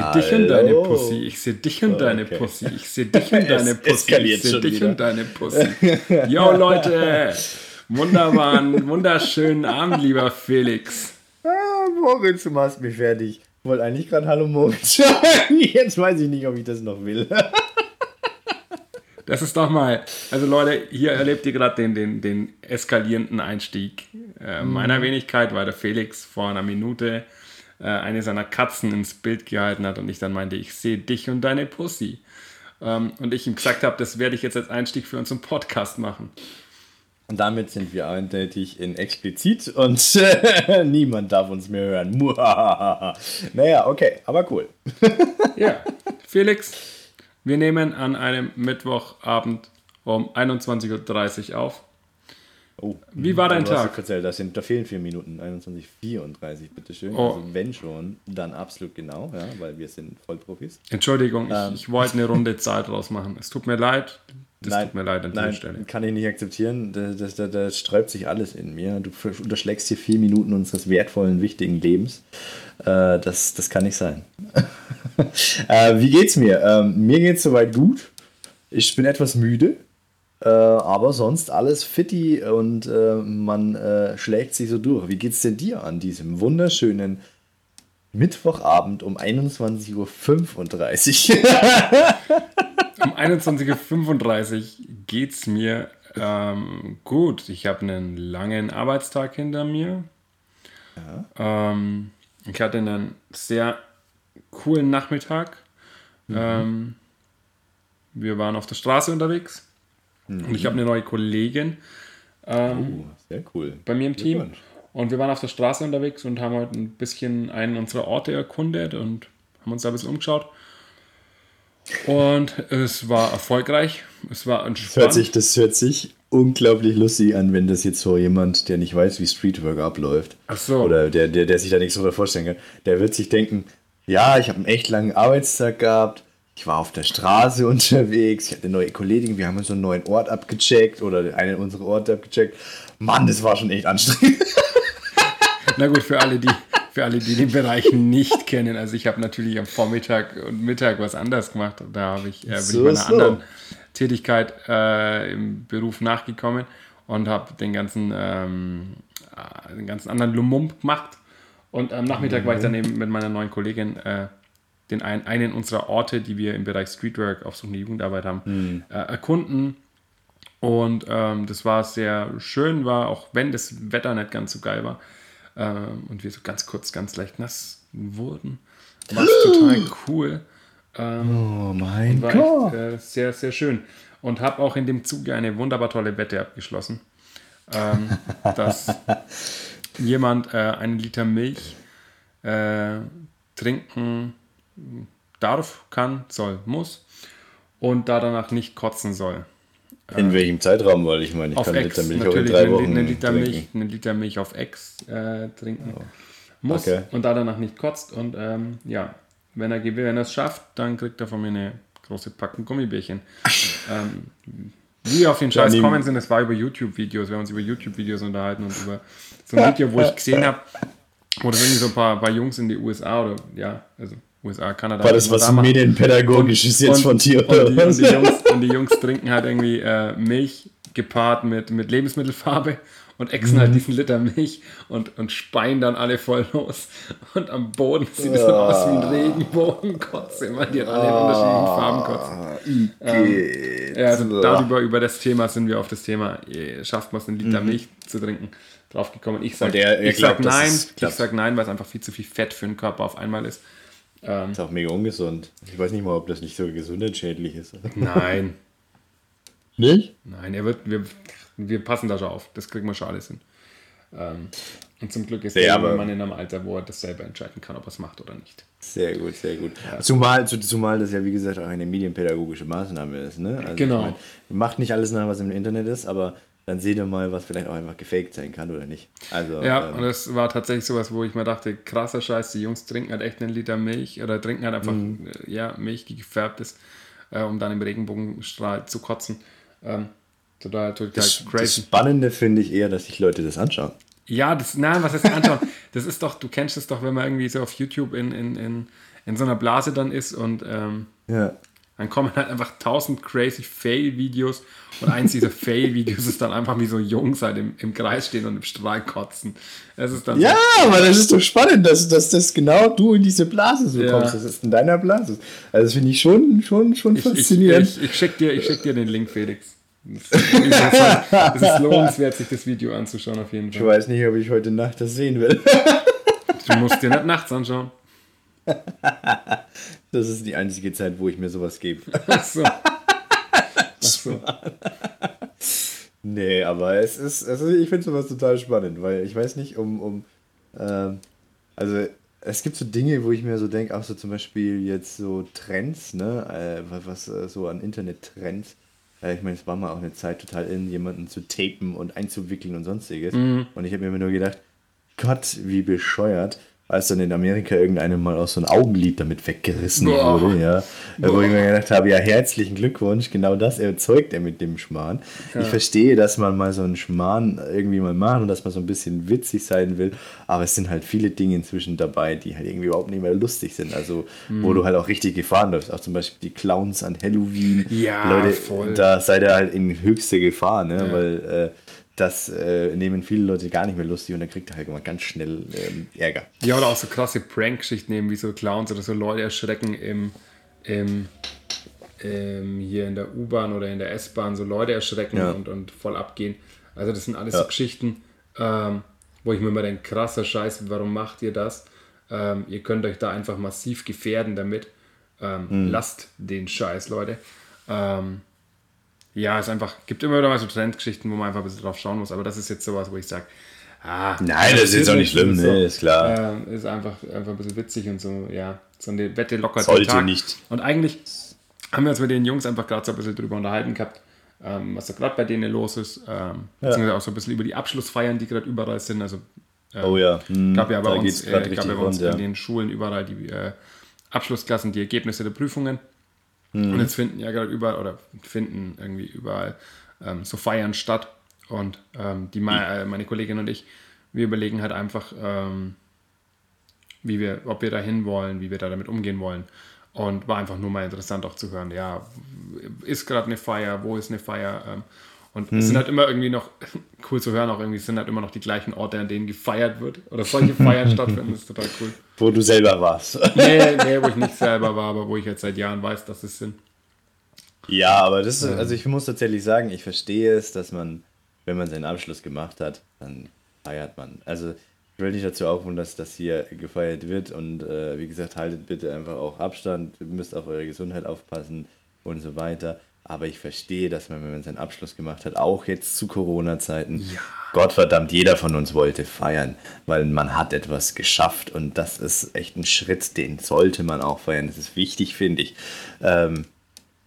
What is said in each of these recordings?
sehe dich und deine. Pussy. Ich sehe dich und deine. Pussy. Ich sehe dich und deine Pussy. Ich sehe dich und deine Pussy. Yo, Leute. Wunderbaren, wunderschönen Abend, lieber Felix. Ah, Moritz, du machst mich fertig. Ich wollte eigentlich gerade Hallo Moritz sagen. Jetzt weiß ich nicht, ob ich das noch will. Das ist doch mal, also Leute, hier erlebt ihr gerade den, den, den eskalierenden Einstieg äh, Mhm. meiner Wenigkeit, weil der Felix vor einer Minute äh, eine seiner Katzen ins Bild gehalten hat und ich dann meinte, ich sehe dich und deine Pussy. Ähm, und ich ihm gesagt habe, das werde ich jetzt als Einstieg für unseren Podcast machen. Und damit sind wir eindeutig in explizit und äh, niemand darf uns mehr hören. Naja, okay, aber cool. Ja, Felix, wir nehmen an einem Mittwochabend um 21.30 Uhr auf. Oh, Wie war dein Tag? Erzählt, das sind, da fehlen vier Minuten, 21.34, bitteschön. Oh. Also wenn schon, dann absolut genau, ja, weil wir sind Vollprofis. Entschuldigung, Ähm. ich, ich wollte eine Runde Zeit draus machen. Es tut mir leid. Das tut mir leid an dieser nein, Stelle. kann ich nicht akzeptieren. Da, das, da, da sträubt sich alles in mir. Du unterschlägst hier vier Minuten unseres wertvollen, wichtigen Lebens. Äh, das, das kann nicht sein. äh, wie geht's mir? Ähm, mir geht's soweit gut. Ich bin etwas müde. Äh, aber sonst alles fitti und äh, man äh, schlägt sich so durch. Wie geht's denn dir an diesem wunderschönen Mittwochabend um 21.35 Uhr? Um 21.35 Uhr geht es mir ähm, gut. Ich habe einen langen Arbeitstag hinter mir. Ähm, ich hatte einen sehr coolen Nachmittag. Ähm, wir waren auf der Straße unterwegs und ich habe eine neue Kollegin ähm, sehr cool. bei mir im Team. Und wir waren auf der Straße unterwegs und haben heute ein bisschen einen unserer Orte erkundet und haben uns da ein bisschen umgeschaut. Und es war erfolgreich. Es war Das hört, entspannt. sich, das hört sich unglaublich lustig an, wenn das jetzt so jemand, der nicht weiß, wie Streetwork abläuft, Ach so. oder der, der, der sich da nichts drunter vorstellen kann, der wird sich denken, ja, ich habe einen echt langen Arbeitstag gehabt, ich war auf der Straße unterwegs, ich hatte eine neue Kollegin, wir haben uns einen neuen Ort abgecheckt oder einen unserer Orte abgecheckt. Mann, das war schon echt anstrengend. Na gut, für alle, die, für alle, die den Bereich nicht kennen. Also ich habe natürlich am Vormittag und Mittag was anders gemacht. Da habe ich, äh, bin So, ich meiner so. anderen Tätigkeit äh, im Beruf nachgekommen und habe den ganzen, ähm, äh, den ganzen anderen Lumump gemacht. Und am Nachmittag war ich dann eben mit meiner neuen Kollegin äh, den ein, einen unserer Orte, die wir im Bereich Streetwork, aufsuchende Jugendarbeit haben, äh, erkunden. Und ähm, das war sehr schön, war auch wenn das Wetter nicht ganz so geil war ähm, und wir so ganz kurz ganz leicht nass wurden, war es total cool. Oh mein War echt äh, sehr, sehr schön. Und habe auch in dem Zuge eine wunderbar tolle Wette abgeschlossen, ähm, dass jemand äh, einen Liter Milch äh, trinken darf, kann, soll, muss und da danach nicht kotzen soll. In welchem Zeitraum? Weil ich meine, ich Auf kann Ex, Liter Milch auch in drei einen, Wochen einen, Liter trinken. Milch, einen Liter Milch auf Ex äh, trinken muss Okay. und da danach nicht kotzt. Und ähm, ja, wenn er, wenn er es schafft, dann kriegt er von mir eine große Packung Gummibärchen. ähm, wie wir auf den Scheiß kommen sind, es war über YouTube-Videos. Wir haben uns über YouTube-Videos unterhalten und über so ein Video, wo ich gesehen habe, wo das irgendwie so ein paar, paar Jungs in die USA oder ja, also USA, Kanada. War das was da. Medienpädagogisches jetzt von dir? Und oder die, und, die Jungs, und die Jungs trinken halt irgendwie äh, Milch gepaart mit, mit Lebensmittelfarbe und exen Mhm. halt diesen Liter Milch und, und speien dann alle voll los. Und am Boden sieht es dann aus wie ein Regenbogenkotze, weil die alle in unterschiedlichen Farben kotzen. Geht. Ja, also darüber, über das Thema sind wir auf das Thema, schafft man es, einen Liter Milch zu trinken, draufgekommen. Ich sag, Mhm. Und ich sag nein, ich sag nein, weil es einfach viel zu viel Fett für den Körper auf einmal ist. Ist auch mega ungesund. Ich weiß nicht mal, ob das nicht so gesundheitsschädlich ist. Nein, Nicht? Nein, er wird, wir, wir passen da schon auf. Das kriegen wir schon alles hin. Ähm, und zum Glück ist Ja, der Mann in einem Alter, wo er das selber entscheiden kann, ob er es macht oder nicht. Sehr gut, sehr gut. Zumal, zu- zumal das ja, wie gesagt, auch eine medienpädagogische Maßnahme ist. Ne? Also, Genau. ich mein, macht nicht alles nach, was im Internet ist, aber dann seht ihr mal, was vielleicht auch einfach gefaked sein kann oder nicht. Also, Ja, ähm, und das war tatsächlich sowas, wo ich mir dachte, krasser Scheiß, die Jungs trinken halt echt einen Liter Milch oder trinken halt einfach Mhm. äh, ja, Milch, die gefärbt ist, äh, um dann im Regenbogenstrahl zu kotzen. Ähm, total, total das, das crazy. Spannende finde ich eher, dass sich Leute das anschauen. Ja, das, nein, was heißt anschauen? das ist doch, du kennst es doch, wenn man irgendwie so auf YouTube in, in, in, in so einer Blase dann ist und ähm, Ja. Dann kommen halt einfach tausend crazy Fail-Videos und eins dieser Fail-Videos ist dann einfach wie so Jungs halt im, im Kreis stehen und im Strahl kotzen. Das ist dann Ja, so, aber das ist doch spannend, dass, dass das genau du in diese Blase so Ja. kommst. Das ist in deiner Blase. Also das finde ich schon, schon, schon ich, ich, faszinierend. ich, ich schick dir, ich schick dir den Link, Felix. Das ist, lohnenswert, sich das Video anzuschauen, auf jeden Ich Fall. weiß nicht, ob ich heute Nacht das sehen will. Du musst dir nicht nachts anschauen. Das ist die einzige Zeit, wo ich mir sowas gebe. Ach so. Nee, aber es ist, also ich finde sowas total spannend, weil ich weiß nicht, um, um ähm, also es gibt so Dinge, wo ich mir so denke, auch so zum Beispiel jetzt so Trends, ne, äh, was äh, so an Internet-Trends, äh, ich meine, es war mal auch eine Zeit total in, jemanden zu tapen und einzuwickeln und sonstiges. Und ich habe mir immer nur gedacht, Gott, wie bescheuert, als dann in Amerika irgendeinem mal auch so ein Augenlid damit weggerissen Boah. wurde, ja. Wo ich mir gedacht habe, ja, herzlichen Glückwunsch, genau das erzeugt er mit dem Schmarrn. Ich verstehe, dass man mal so einen Schmarrn irgendwie mal macht und dass man so ein bisschen witzig sein will, aber es sind halt viele Dinge inzwischen dabei, die halt irgendwie überhaupt nicht mehr lustig sind. Also, Hm. wo du halt auch richtig Gefahren läufst. Auch zum Beispiel die Clowns an Halloween. Ja, Leute, voll. da seid ihr halt in höchste Gefahr, ne? Ja. Weil äh, das äh, nehmen viele Leute gar nicht mehr lustig und dann kriegt er halt immer ganz schnell ähm, Ärger. Ja, oder auch so krasse Prank-Geschichten nehmen, wie so Clowns oder so Leute erschrecken im, im, im hier in der U-Bahn oder in der S-Bahn, so Leute erschrecken Ja. und, und voll abgehen. Also das sind alles Ja. so Geschichten, ähm, wo ich mir immer denke, krasser Scheiß, warum macht ihr das? Ähm, ihr könnt euch da einfach massiv gefährden damit. Ähm, Hm. Lasst den Scheiß, Leute. Ähm, ja, es einfach, gibt immer wieder mal so Trendgeschichten, wo man einfach ein bisschen drauf schauen muss, aber das ist jetzt sowas, wo ich sage, ah, Nein, das ist jetzt auch nicht schlimm, ist ne, ist klar. Ähm, ist einfach, einfach ein bisschen witzig und so, ja, so eine Wette lockert Sollte den Tag. nicht. Und eigentlich haben wir uns mit den Jungs einfach gerade so ein bisschen drüber unterhalten gehabt, ähm, was da gerade bei denen los ist, ähm, beziehungsweise auch so ein bisschen über die Abschlussfeiern, die gerade überall sind, also Oh ja, hm, gab ja bei da uns, äh, gab ja bei uns rund, ja. in den Schulen überall die äh, Abschlussklassen, die Ergebnisse der Prüfungen. Mhm. Und jetzt finden ja gerade überall oder finden irgendwie überall ähm, so Feiern statt. Und ähm, die, me- äh, meine Kollegin und ich, wir überlegen halt einfach, ähm, wie wir, ob wir da hin wollen, wie wir da damit umgehen wollen. Und war einfach nur mal interessant auch zu hören, ja, ist gerade eine Feier, wo ist eine Feier? Ähm, und es sind halt immer irgendwie noch, cool zu hören, auch irgendwie es sind halt immer noch die gleichen Orte, an denen gefeiert wird. Oder solche Feiern stattfinden, das ist total cool. Wo du selber warst. Nee, nee, wo ich nicht selber war, aber wo ich jetzt seit Jahren weiß, dass es sind. Ja, aber das ist, also ich muss tatsächlich sagen, ich verstehe es, dass man, wenn man seinen Abschluss gemacht hat, dann feiert man. Also ich will nicht dazu aufrufen, dass das hier gefeiert wird und äh, wie gesagt, haltet bitte einfach auch Abstand, ihr müsst auf eure Gesundheit aufpassen und so weiter. Aber ich verstehe, dass man, wenn man seinen Abschluss gemacht hat, auch jetzt zu Corona-Zeiten, Gottverdammt, jeder von uns wollte feiern, weil man hat etwas geschafft und das ist echt ein Schritt, den sollte man auch feiern. Das ist wichtig, finde ich. Ähm,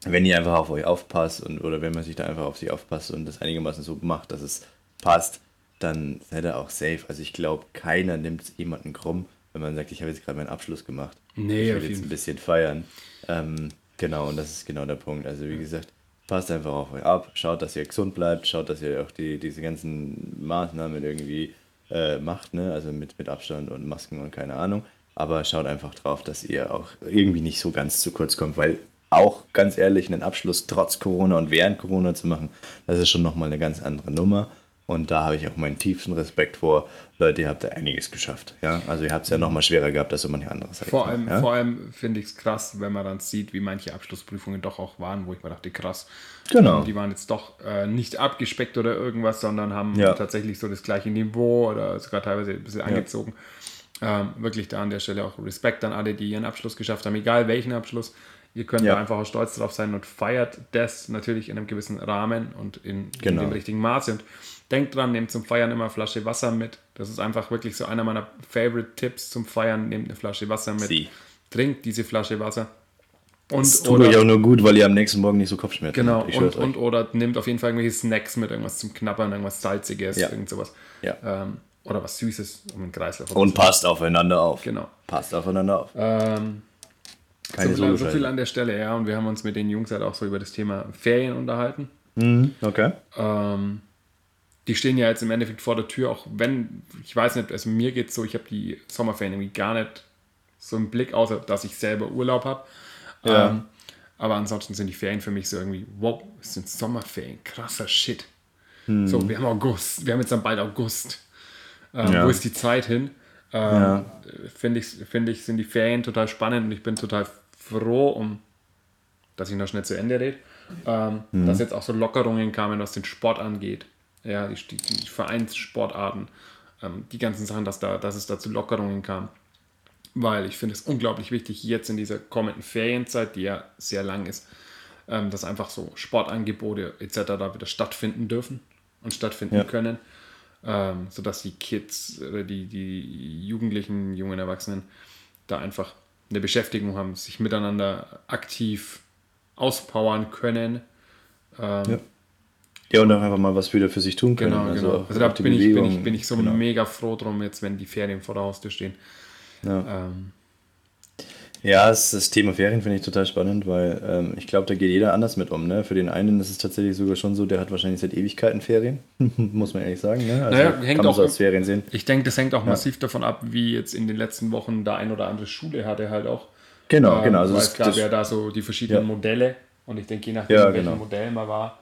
wenn ihr einfach auf euch aufpasst und oder wenn man sich da einfach auf sich aufpasst und das einigermaßen so macht, dass es passt, dann seid ihr auch safe. Also ich glaube, keiner nimmt jemanden krumm, wenn man sagt, ich habe jetzt gerade meinen Abschluss gemacht. Nee, ich will jetzt ein bisschen feiern. Ähm, genau, und das ist genau der Punkt. Also wie gesagt, passt einfach auf euch ab, schaut, dass ihr gesund bleibt, schaut, dass ihr auch die, diese ganzen Maßnahmen irgendwie äh, macht, ne? also mit, mit Abstand und Masken und keine Ahnung. Aber schaut einfach drauf, dass ihr auch irgendwie nicht so ganz zu kurz kommt, weil auch ganz ehrlich, einen Abschluss trotz Corona und während Corona zu machen, das ist schon nochmal eine ganz andere Nummer. Und da habe ich auch meinen tiefsten Respekt vor. Leute, ihr habt da einiges geschafft. Ja? Also ihr habt es ja nochmal schwerer gehabt als so manche andere Zeit. Vor allem, ja? vor allem finde ich es krass, wenn man dann sieht, wie manche Abschlussprüfungen doch auch waren, wo ich mir dachte, krass. Genau. Die waren jetzt doch äh, nicht abgespeckt oder irgendwas, sondern haben Ja. tatsächlich so das gleiche Niveau oder sogar teilweise ein bisschen angezogen. Ähm, wirklich da an der Stelle auch Respekt an alle, die ihren Abschluss geschafft haben, egal welchen Abschluss. Ihr könnt Ja. da einfach auch stolz drauf sein und feiert das natürlich in einem gewissen Rahmen und in, Genau. in dem richtigen Maße. Und denkt dran, nehmt zum Feiern immer eine Flasche Wasser mit. Das ist einfach wirklich so einer meiner Favorite Tipps zum Feiern. Nehmt eine Flasche Wasser mit. Sie. Trinkt diese Flasche Wasser. Und, Das tut euch auch nur gut, weil ihr am nächsten Morgen nicht so Kopfschmerzen Genau, habt. Ich und, und oder nimmt auf jeden Fall irgendwelche Snacks mit, irgendwas zum Knabbern, irgendwas Salziges, Ja. irgend sowas. Ja. Ähm, oder was Süßes, um den Kreislauf Und passt aufeinander auf. Genau. Passt aufeinander auf. Ähm, Keine so, viel, so viel an der Stelle, ja. Und wir haben uns mit den Jungs halt auch so über das Thema Ferien unterhalten. Mhm, okay. Ähm, die stehen ja jetzt im Endeffekt vor der Tür, auch wenn, ich weiß nicht, also mir geht es so, ich habe die Sommerferien irgendwie gar nicht so im Blick, außer dass ich selber Urlaub habe. Ja. Ähm, aber ansonsten sind die Ferien für mich so irgendwie, wow, es sind Sommerferien, krasser Shit. So, wir haben August, wir haben jetzt dann bald August. Ähm, Ja. Wo ist die Zeit hin? Ähm, Ja. Finde ich, finde ich, sind die Ferien total spannend und ich bin total froh, um, dass ich noch schnell zu Ende rede, ähm, Mhm. dass jetzt auch so Lockerungen kamen, was den Sport angeht. Ja, die, die, die Vereinssportarten, ähm, die ganzen Sachen, dass, da, dass es da zu Lockerungen kam. Weil ich finde es unglaublich wichtig, jetzt in dieser kommenden Ferienzeit, die ja sehr lang ist, ähm, dass einfach so Sportangebote etc. da wieder stattfinden dürfen und stattfinden Ja. können, ähm, sodass die Kids oder die, die Jugendlichen, jungen Erwachsenen da einfach eine Beschäftigung haben, sich miteinander aktiv auspowern können. Ähm, Ja. Ja, und auch einfach mal was wieder für sich tun können. Genau, also genau. Also da bin ich, bin, ich, bin ich so genau. mega froh drum, jetzt wenn die Ferien vor der Haustür stehen. Ja. Ähm, Ja, das, das Thema Ferien finde ich total spannend, weil ähm, ich glaube, da geht jeder anders mit um. Ne? Für den einen ist es tatsächlich sogar schon so, der hat wahrscheinlich seit Ewigkeiten Ferien, muss man ehrlich sagen. Ne? Also Naja, hängt kann man auch- so als Ferien sehen. ich denke, das hängt auch massiv davon ab, wie jetzt in den letzten Wochen der ein oder andere Schule hatte halt auch. Genau, Ähm, genau. Also es gab ja da so die verschiedenen Ja. Modelle und ich denke, je nachdem, Ja, welches genau. Modell man war,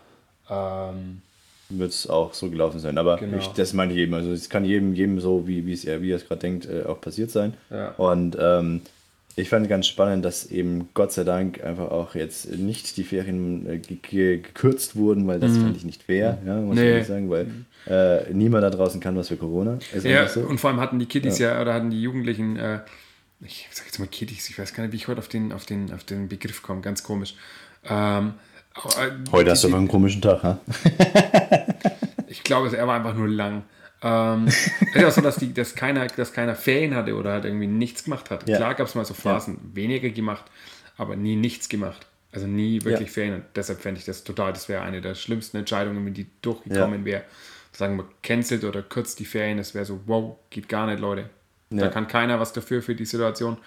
ähm, wird es auch so gelaufen sein. Aber Genau. ich, das meine ich eben. Also es kann jedem, jedem so, wie, wie es er, wie er es gerade denkt, äh, auch passiert sein. Ja. Und ähm, ich fand ganz spannend, dass eben Gott sei Dank einfach auch jetzt nicht die Ferien äh, ge ge gekürzt wurden, weil das fand ich nicht fair, ja, muss Mhm. Nee. ich ehrlich sagen, weil äh, niemand da draußen kann was für Corona. Ist ja, so. und vor allem hatten die Kiddies ja, oder hatten die Jugendlichen, äh, ich sag jetzt mal Kiddies, ich weiß gar nicht, wie ich heute auf den, auf den, auf den Begriff komme, ganz komisch. Ähm, äh, Heute hast du aber einen komischen Tag, ha? Ich glaube, er war einfach nur lang. Ähm, es ist auch so, dass, die, dass, keiner, dass keiner Ferien hatte oder halt irgendwie nichts gemacht hat. Ja. Klar gab es mal so Phasen, weniger gemacht, aber nie nichts gemacht. Also nie wirklich Ja. Ferien. Und deshalb fände ich das total, das wäre eine der schlimmsten Entscheidungen, wenn die durchgekommen wäre. Sagen wir, cancelt oder kürzt die Ferien, das wäre so, wow, geht gar nicht, Leute. Da Ja. kann keiner was dafür für die Situation.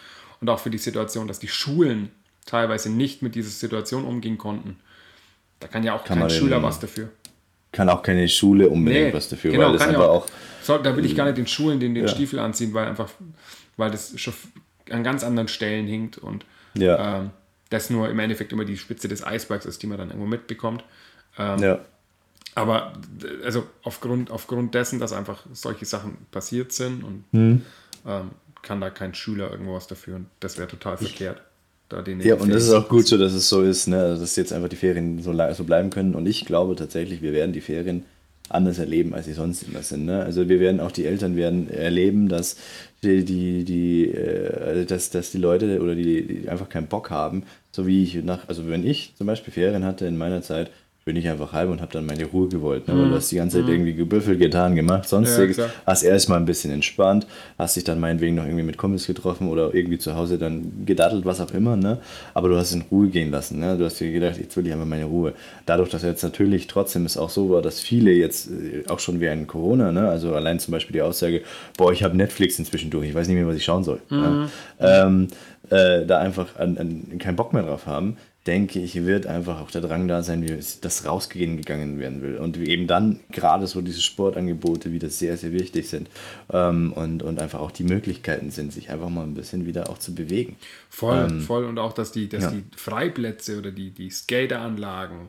Und auch für die Situation, dass die Schulen teilweise nicht mit dieser Situation umgehen konnten. Da kann ja auch Kann kein den- Schüler was dafür. Kann auch keine Schule unbedingt was dafür, weil das ja einfach auch. So, da will ich gar nicht den Schulen den, den Ja. Stiefel anziehen, weil einfach, weil das schon an ganz anderen Stellen hinkt und Ja. ähm, das nur im Endeffekt immer die Spitze des Eisbergs ist, die man dann irgendwo mitbekommt. ja. Aber also aufgrund, aufgrund dessen, dass einfach solche Sachen passiert sind und Hm. ähm, kann da kein Schüler irgendwo was dafür und das wäre total verkehrt. Da den Ja, und das ist auch gut so, dass es so ist, ne? also, dass jetzt einfach die Ferien so, so bleiben können. Und ich glaube tatsächlich, wir werden die Ferien anders erleben, als sie sonst immer sind. Ne? Also wir werden auch die Eltern werden erleben, dass die, die, die äh, dass, dass die Leute oder die, die einfach keinen Bock haben, so wie ich nach, also wenn ich zum Beispiel Ferien hatte in meiner Zeit, bin ich einfach halb und habe dann meine Ruhe gewollt. Ne? Weil du hast die ganze Zeit irgendwie gebüffelt, getan, gemacht, sonstiges. klar. hast erstmal ein bisschen entspannt, hast dich dann meinetwegen noch irgendwie mit Kumpels getroffen oder irgendwie zu Hause dann gedattelt, was auch immer, ne? Aber du hast in Ruhe gehen lassen, ne? Du hast dir gedacht, jetzt will ich einfach meine Ruhe. Dadurch, dass jetzt natürlich trotzdem es auch so war, dass viele jetzt äh, auch schon während Corona, ne? Also allein zum Beispiel die Aussage, boah, ich habe Netflix inzwischen durch, ich weiß nicht mehr, was ich schauen soll. Ja? Ähm, äh, da einfach an, an, keinen Bock mehr drauf haben, denke ich, wird einfach auch der Drang da sein, wie das rausgehen gegangen werden will. Und eben dann gerade so diese Sportangebote wieder sehr, sehr wichtig sind ähm, und, und einfach auch die Möglichkeiten sind, sich einfach mal ein bisschen wieder auch zu bewegen. Voll, voll. Und auch, dass die, dass ja. die Freiplätze oder die, die Skateranlagen,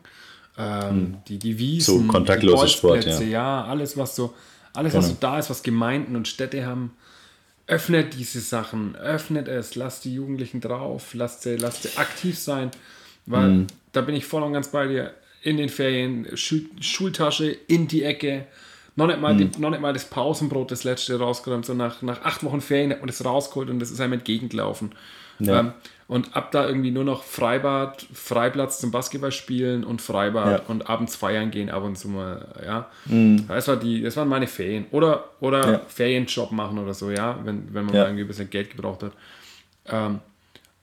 ähm, die, die Wiesen. So kontaktlose die Sport, Bolzplätze, ja. alles, was so, alles, was so Genau. da ist, was Gemeinden und Städte haben, öffnet diese Sachen, öffnet es, lasst die Jugendlichen drauf, lasst sie, lasst sie aktiv sein, weil Hm. da bin ich voll und ganz bei dir. In den Ferien, Schul Schultasche in die Ecke, noch nicht, mal Hm. die, noch nicht mal das Pausenbrot, das letzte rausgeräumt, so nach, nach acht Wochen Ferien hat man das rausgeholt und das ist einem entgegengelaufen. Ja. Ähm, und ab da irgendwie nur noch Freibad, Freiplatz zum Basketball spielen und Freibad Ja. und abends feiern gehen ab und zu mal, ja. Das, war die, das waren meine Ferien. Oder, oder Mhm. Ja. Ferienjob machen oder so, ja, wenn, wenn man Ja. irgendwie ein bisschen Geld gebraucht hat. Ähm,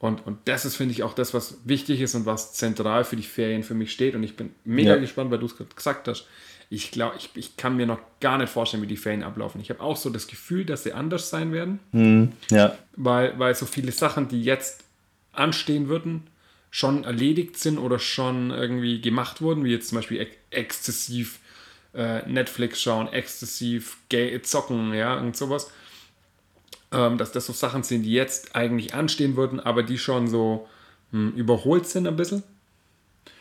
Und, und das ist, finde ich, auch das, was wichtig ist und was zentral für die Ferien für mich steht. Und ich bin mega Ja. gespannt, weil du es gerade gesagt hast. Ich glaube, ich, ich kann mir noch gar nicht vorstellen, wie die Ferien ablaufen. Ich habe auch so das Gefühl, dass sie anders sein werden, Ja, weil, weil so viele Sachen, die jetzt anstehen würden, schon erledigt sind oder schon irgendwie gemacht wurden, wie jetzt zum Beispiel ex exzessiv äh, Netflix schauen, exzessiv Gay zocken, ja, und sowas. Ähm, dass das so Sachen sind, die jetzt eigentlich anstehen würden, aber die schon so hm, überholt sind ein bisschen.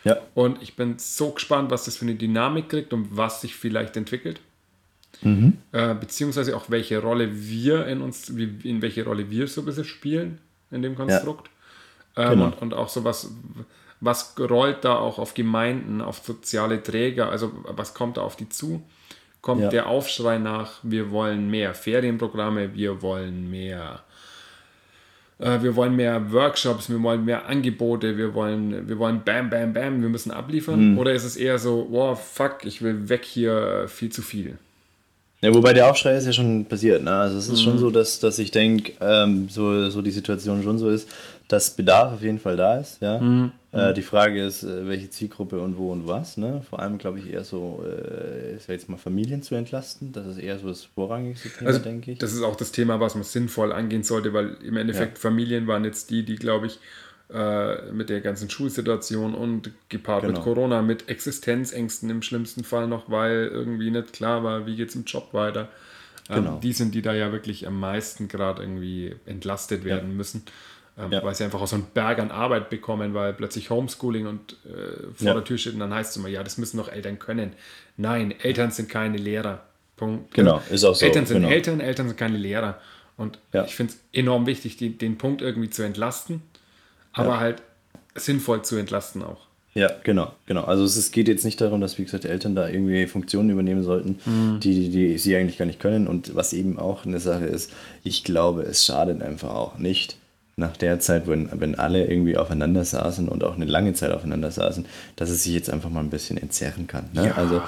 ja, Und ich bin so gespannt, was das für eine Dynamik kriegt und was sich vielleicht entwickelt. Äh, beziehungsweise auch welche Rolle wir in uns, wie, in welche Rolle wir so ein bisschen spielen in dem Konstrukt. Ähm, Genau. und, und auch so was, was rollt da auch auf Gemeinden, auf soziale Träger, also was kommt da auf die zu? Kommt Ja. der Aufschrei nach, wir wollen mehr Ferienprogramme, wir wollen mehr äh, wir wollen mehr Workshops, wir wollen mehr Angebote, wir wollen, wir wollen bam, bam, bam, wir müssen abliefern? Oder ist es eher so, wow, fuck, ich will weg hier, viel zu viel? Ja, wobei der Aufschrei ist ja schon passiert. Ne? Also es ist Mhm. schon so, dass, dass ich denke, ähm, so, so die Situation schon so ist, dass Bedarf auf jeden Fall da ist. Ja? Mhm. Äh, die Frage ist, äh, welche Zielgruppe und wo und was. Ne? Vor allem glaube ich eher so, äh, ist ja jetzt mal Familien zu entlasten. Das ist eher so das vorrangigste Thema, Also, denke ich. das ist auch das Thema, was man sinnvoll angehen sollte, weil im Endeffekt Familien waren jetzt die, die, glaube ich, äh, mit der ganzen Schulsituation und gepaart mit Genau. Corona, mit Existenzängsten im schlimmsten Fall noch, weil irgendwie nicht klar war, wie geht es im Job weiter. Ähm, Genau. Die sind die da ja wirklich am meisten gerade irgendwie entlastet werden müssen, ähm, Ja. weil sie einfach auch so einen Berg an Arbeit bekommen, weil plötzlich Homeschooling und äh, vor Ja. der Tür steht und dann heißt es immer, ja, das müssen doch Eltern können. Nein, Eltern sind keine Lehrer. Punkt. Genau, ist auch so, Eltern sind genau. Eltern, Eltern sind keine Lehrer. Und Ja. ich finde es enorm wichtig, die, den Punkt irgendwie zu entlasten, aber halt sinnvoll zu entlasten auch. Ja, genau, genau. Also es, es geht jetzt nicht darum, dass, wie gesagt, Eltern da irgendwie Funktionen übernehmen sollten, Mhm. die, die sie eigentlich gar nicht können. Und was eben auch eine Sache ist, ich glaube, es schadet einfach auch nicht, nach der Zeit, wenn, wenn alle irgendwie aufeinander saßen und auch eine lange Zeit aufeinander saßen, dass es sich jetzt einfach mal ein bisschen entzerren kann. Ne? Ja. Also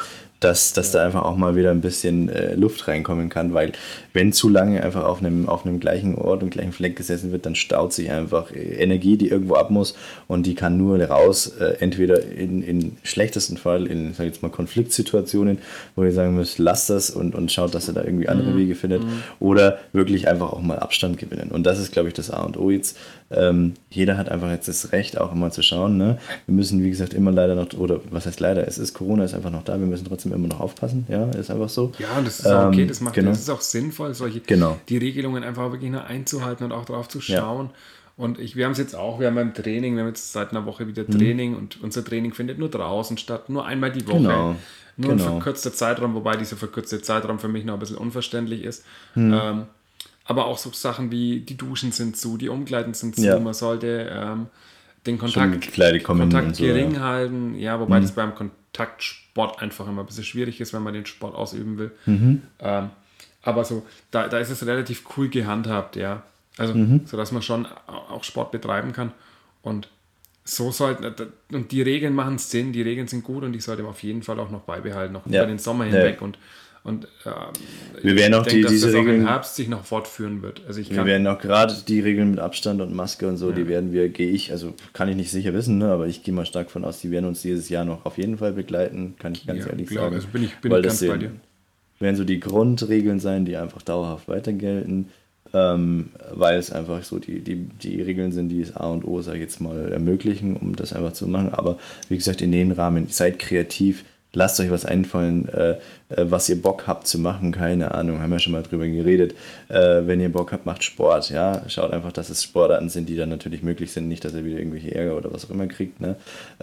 dass, dass da einfach auch mal wieder ein bisschen äh, Luft reinkommen kann, weil wenn zu lange einfach auf einem, auf einem gleichen Ort und gleichen Fleck gesessen wird, dann staut sich einfach äh, Energie, die irgendwo ab muss und die kann nur raus, äh, entweder in, in schlechtesten Fall in, sag jetzt mal, Konfliktsituationen, wo ihr sagen müsst, lasst das und, und schaut, dass ihr da irgendwie andere Wege findet oder wirklich einfach auch mal Abstand gewinnen. Und das ist, glaube ich, das A und O jetzt. Ähm, jeder hat einfach jetzt das Recht, auch immer zu schauen. Ne? Wir müssen, wie gesagt, immer leider noch, oder was heißt leider, es ist Corona, ist einfach noch da, wir müssen trotzdem immer noch aufpassen. Ja, ist einfach so. Ja, und das ist auch okay, Ähm, das macht genau. das ist auch sinnvoll, solche Genau. die Regelungen einfach wirklich nur einzuhalten und auch drauf zu schauen. Und ich, wir haben es jetzt auch, wir haben beim Training, wir haben jetzt seit einer Woche Mhm. wieder Training und unser Training findet nur draußen statt, nur einmal die Woche. Genau. Nur ein Genau. verkürzter Zeitraum, wobei dieser verkürzte Zeitraum für mich noch ein bisschen unverständlich ist. Mhm. Ähm, aber auch so Sachen wie die Duschen sind zu, die Umkleiden sind zu, Ja. man sollte ähm, den Kontakt, Kontakt und so, gering ja. Mhm. halten, ja, wobei das beim Kontaktsport einfach immer ein bisschen schwierig ist, wenn man den Sport ausüben will. Mhm. Ähm, aber so, da, da ist es relativ cool gehandhabt, ja. Also, Mhm. so dass man schon au- auch Sport betreiben kann. Und so sollten, und die Regeln machen Sinn, die Regeln sind gut und ich sollte auf jeden Fall auch noch beibehalten, noch Ja. über den Sommer Ja. hinweg. Und, und ähm, Wir werden auch ich die, diese das auch im Regeln, Herbst sich noch fortführen wird. Also ich wir werden auch gerade die Regeln mit Abstand und Maske und so, die werden wir, gehe ich, also kann ich nicht sicher wissen, ne, aber ich gehe mal stark von aus, die werden uns dieses Jahr noch auf jeden Fall begleiten, kann ich ganz Ja, ehrlich klar, sagen. also bin ich- bin Weil ich das ganz bei dir. werden so die Grundregeln sein, die einfach dauerhaft weiter gelten, ähm, weil es einfach so die, die, die Regeln sind, die es A und O, sage ich jetzt mal, ermöglichen, um das einfach zu machen. Aber wie gesagt, in den Rahmen, seid kreativ, lasst euch was einfallen, äh, äh, was ihr Bock habt zu machen, keine Ahnung, haben wir schon mal drüber geredet. Äh, wenn ihr Bock habt, macht Sport, ja. Schaut einfach, dass es Sportarten sind, die dann natürlich möglich sind, nicht, dass ihr wieder irgendwelche Ärger oder was auch immer kriegt. Ne?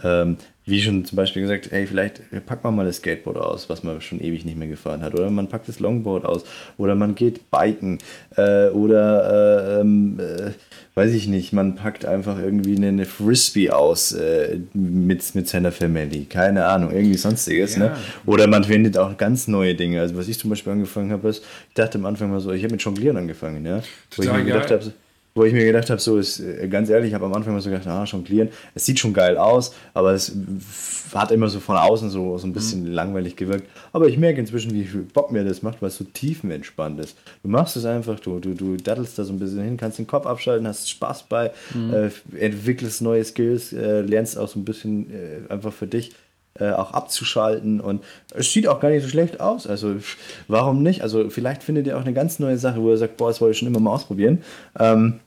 Ähm, wie schon zum Beispiel gesagt, hey, vielleicht packt man mal das Skateboard aus, was man schon ewig nicht mehr gefahren hat. Oder man packt das Longboard aus. Oder man geht biken. Äh, oder, äh, ähm, äh, weiß ich nicht, man packt einfach irgendwie eine, eine Frisbee aus äh, mit, mit seiner Family. Keine Ahnung, irgendwie sonstiges. Ja. Ne? Oder man findet auch ganz neue Dinge. Also was ich zum Beispiel angefangen habe, ist, ich dachte am Anfang mal so, ich habe mit Jonglieren angefangen. Ja? Wo ich Total mir gedacht habe, wo ich mir gedacht habe, so ist äh, ganz ehrlich, ich habe am Anfang immer so gedacht, ah, jonglieren, es sieht schon geil aus, aber es hat immer so von außen so, so ein bisschen mhm. langweilig gewirkt. Aber ich merke inzwischen, wie viel Bock mir das macht, weil es so tiefenentspannt ist. Du machst es einfach, du, du, du dattelst da so ein bisschen hin, kannst den Kopf abschalten, hast Spaß bei, mhm. äh, entwickelst neue Skills, äh, lernst auch so ein bisschen äh, einfach für dich äh, auch abzuschalten und es sieht auch gar nicht so schlecht aus. Also warum nicht? Also vielleicht findet ihr auch eine ganz neue Sache, wo ihr sagt, boah, das wollte ich schon immer mal ausprobieren. Ähm,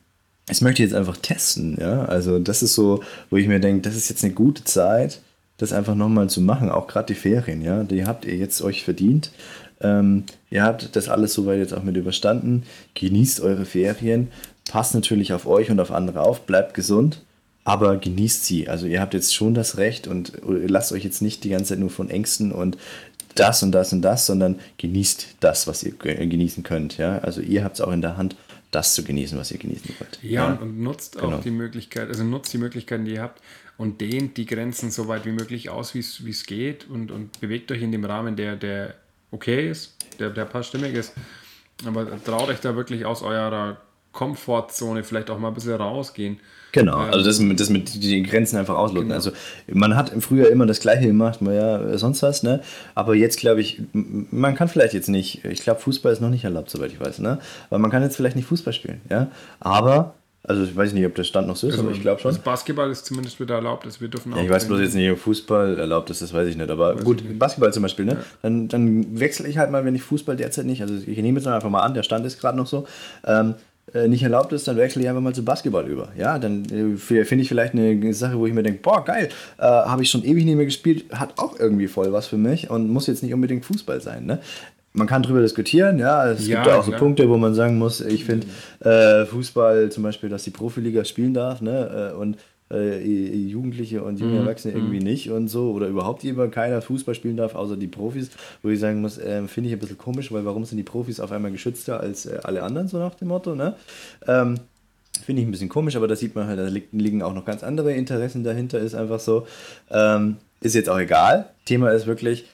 das möchte ich jetzt einfach testen, ja. Also das ist so, wo ich mir denke, das ist jetzt eine gute Zeit, das einfach nochmal zu machen, auch gerade die Ferien, ja. Die habt ihr jetzt euch verdient. Ähm, ihr habt das alles soweit jetzt auch mit überstanden. Genießt eure Ferien, passt natürlich auf euch und auf andere auf, bleibt gesund aber genießt sie. Also ihr habt jetzt schon das Recht und lasst euch jetzt nicht die ganze Zeit nur von Ängsten und das und das und das, sondern genießt das, was ihr genießen könnt. Ja? Also ihr habt es auch in der Hand, das zu genießen, was ihr genießen wollt. Ja, ja. Und, und, nutzt genau. auch die Möglichkeit, also nutzt die Möglichkeiten, die ihr habt und dehnt die Grenzen so weit wie möglich aus, wie es geht und, und bewegt euch in dem Rahmen, der, der okay ist, der, der paar stimmig ist. Aber traut euch da wirklich aus eurer Komfortzone vielleicht auch mal ein bisschen rausgehen. Genau, also das, das mit den Grenzen einfach ausloten. Genau. Also man hat im Frühjahr immer das Gleiche gemacht, ja sonst was, ne? Aber jetzt glaube ich, man kann vielleicht jetzt nicht, ich glaube Fußball ist noch nicht erlaubt, soweit ich weiß, ne? Aber man kann jetzt vielleicht nicht Fußball spielen, ja? Aber also ich weiß nicht, ob der Stand noch so ist, also, aber ich glaube schon. Also Basketball ist zumindest wieder erlaubt, dass wir dürfen auch. Ja, ich weiß bloß jetzt nicht, ob Fußball erlaubt ist, das weiß ich nicht. Aber weiß gut, Basketball zum Beispiel, ne? Ja. Dann, dann wechsle ich halt mal, wenn ich Fußball derzeit nicht, also ich nehme jetzt einfach mal an, der Stand ist gerade noch so. Ähm, äh, nicht erlaubt ist, dann wechsle ich einfach mal zu Basketball über. Ja, dann äh, finde ich vielleicht eine Sache, wo ich mir denke, boah, geil, äh, habe ich schon ewig nicht mehr gespielt, hat auch irgendwie voll was für mich und muss jetzt nicht unbedingt Fußball sein. Ne? Man kann darüber diskutieren, ja, es ja, gibt auch so klar. Punkte, wo man sagen muss, ich finde äh, Fußball zum Beispiel, dass die Profiliga spielen darf, ne, äh, und äh, Jugendliche und junge mhm. Erwachsene irgendwie mhm. nicht und so oder überhaupt jemand keiner Fußball spielen darf, außer die Profis, wo ich sagen muss, äh, finde ich ein bisschen komisch, weil warum sind die Profis auf einmal geschützter als äh, alle anderen, so nach dem Motto, ne? Ähm, Finde ich ein bisschen komisch, aber da sieht man halt, da liegen auch noch ganz andere Interessen dahinter, ist einfach so. Ähm, ist jetzt auch egal. Thema ist wirklich,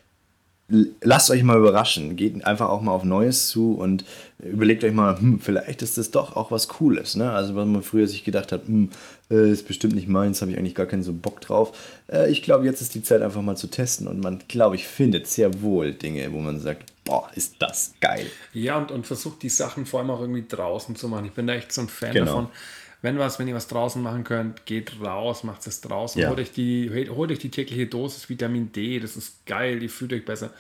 lasst euch mal überraschen. Geht einfach auch mal auf Neues zu und überlegt euch mal, hm, vielleicht ist das doch auch was Cooles. Ne? Also, was man früher sich gedacht hat, hm, äh, ist bestimmt nicht meins, habe ich eigentlich gar keinen so Bock drauf. Äh, ich glaube, jetzt ist die Zeit einfach mal zu testen und man, glaube ich, findet sehr wohl Dinge, wo man sagt, boah, ist das geil. Ja, und, und versucht die Sachen vor allem auch irgendwie draußen zu machen. Ich bin da echt so ein Fan genau. davon wenn was, wenn ihr was draußen machen könnt, geht raus, macht es draußen. Ja. Holt, euch die, holt euch die tägliche Dosis Vitamin D, das ist geil, ihr fühlt euch besser.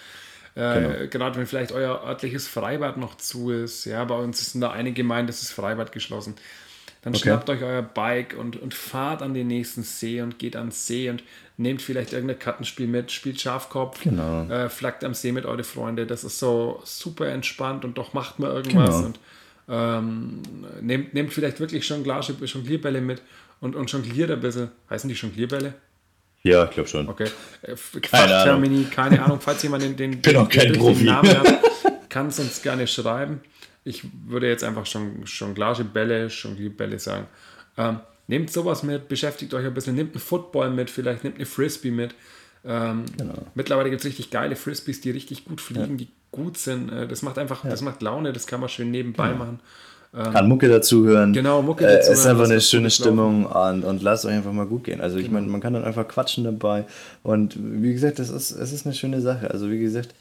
Äh, genau. Gerade wenn vielleicht euer örtliches Freibad noch zu ist. Ja, bei uns sind da eine Gemeinde, das ist Freibad geschlossen. Dann okay. schnappt euch euer Bike und, und fahrt an den nächsten See und geht ans See und nehmt vielleicht irgendein Kartenspiel mit, spielt Schafkopf, genau. äh, flaggt am See mit eure Freunde. Das ist so super entspannt und doch macht mal irgendwas. Genau. Und ähm, nehmt, nehmt vielleicht wirklich schon Jonglierbälle mit und, und jongliert ein bisschen. Heißen die Jonglierbälle? Ja, ich glaube schon. Okay. Äh, keine Ahnung. keine Ahnung, falls jemand den, den, kein Profi. Namen hat, kann es uns gerne schreiben. Ich würde jetzt einfach schon Jonglage-Bälle, Jonglierbälle sagen. Ähm, nehmt sowas mit, beschäftigt euch ein bisschen, nehmt einen Football mit, vielleicht nehmt eine Frisbee mit. Ähm, genau. Mittlerweile gibt es richtig geile Frisbees, die richtig gut fliegen, ja. die gut sind. Äh, das macht einfach, ja. das macht Laune, das kann man schön nebenbei genau. machen. Ähm, kann Mucke dazuhören. Genau, Mucke dazu. Äh, es ist einfach eine schöne Stimmung und, und lasst euch einfach mal gut gehen. Also ich genau. meine, man kann dann einfach quatschen dabei. Und wie gesagt, das ist, es ist eine schöne Sache. Also wie gesagt,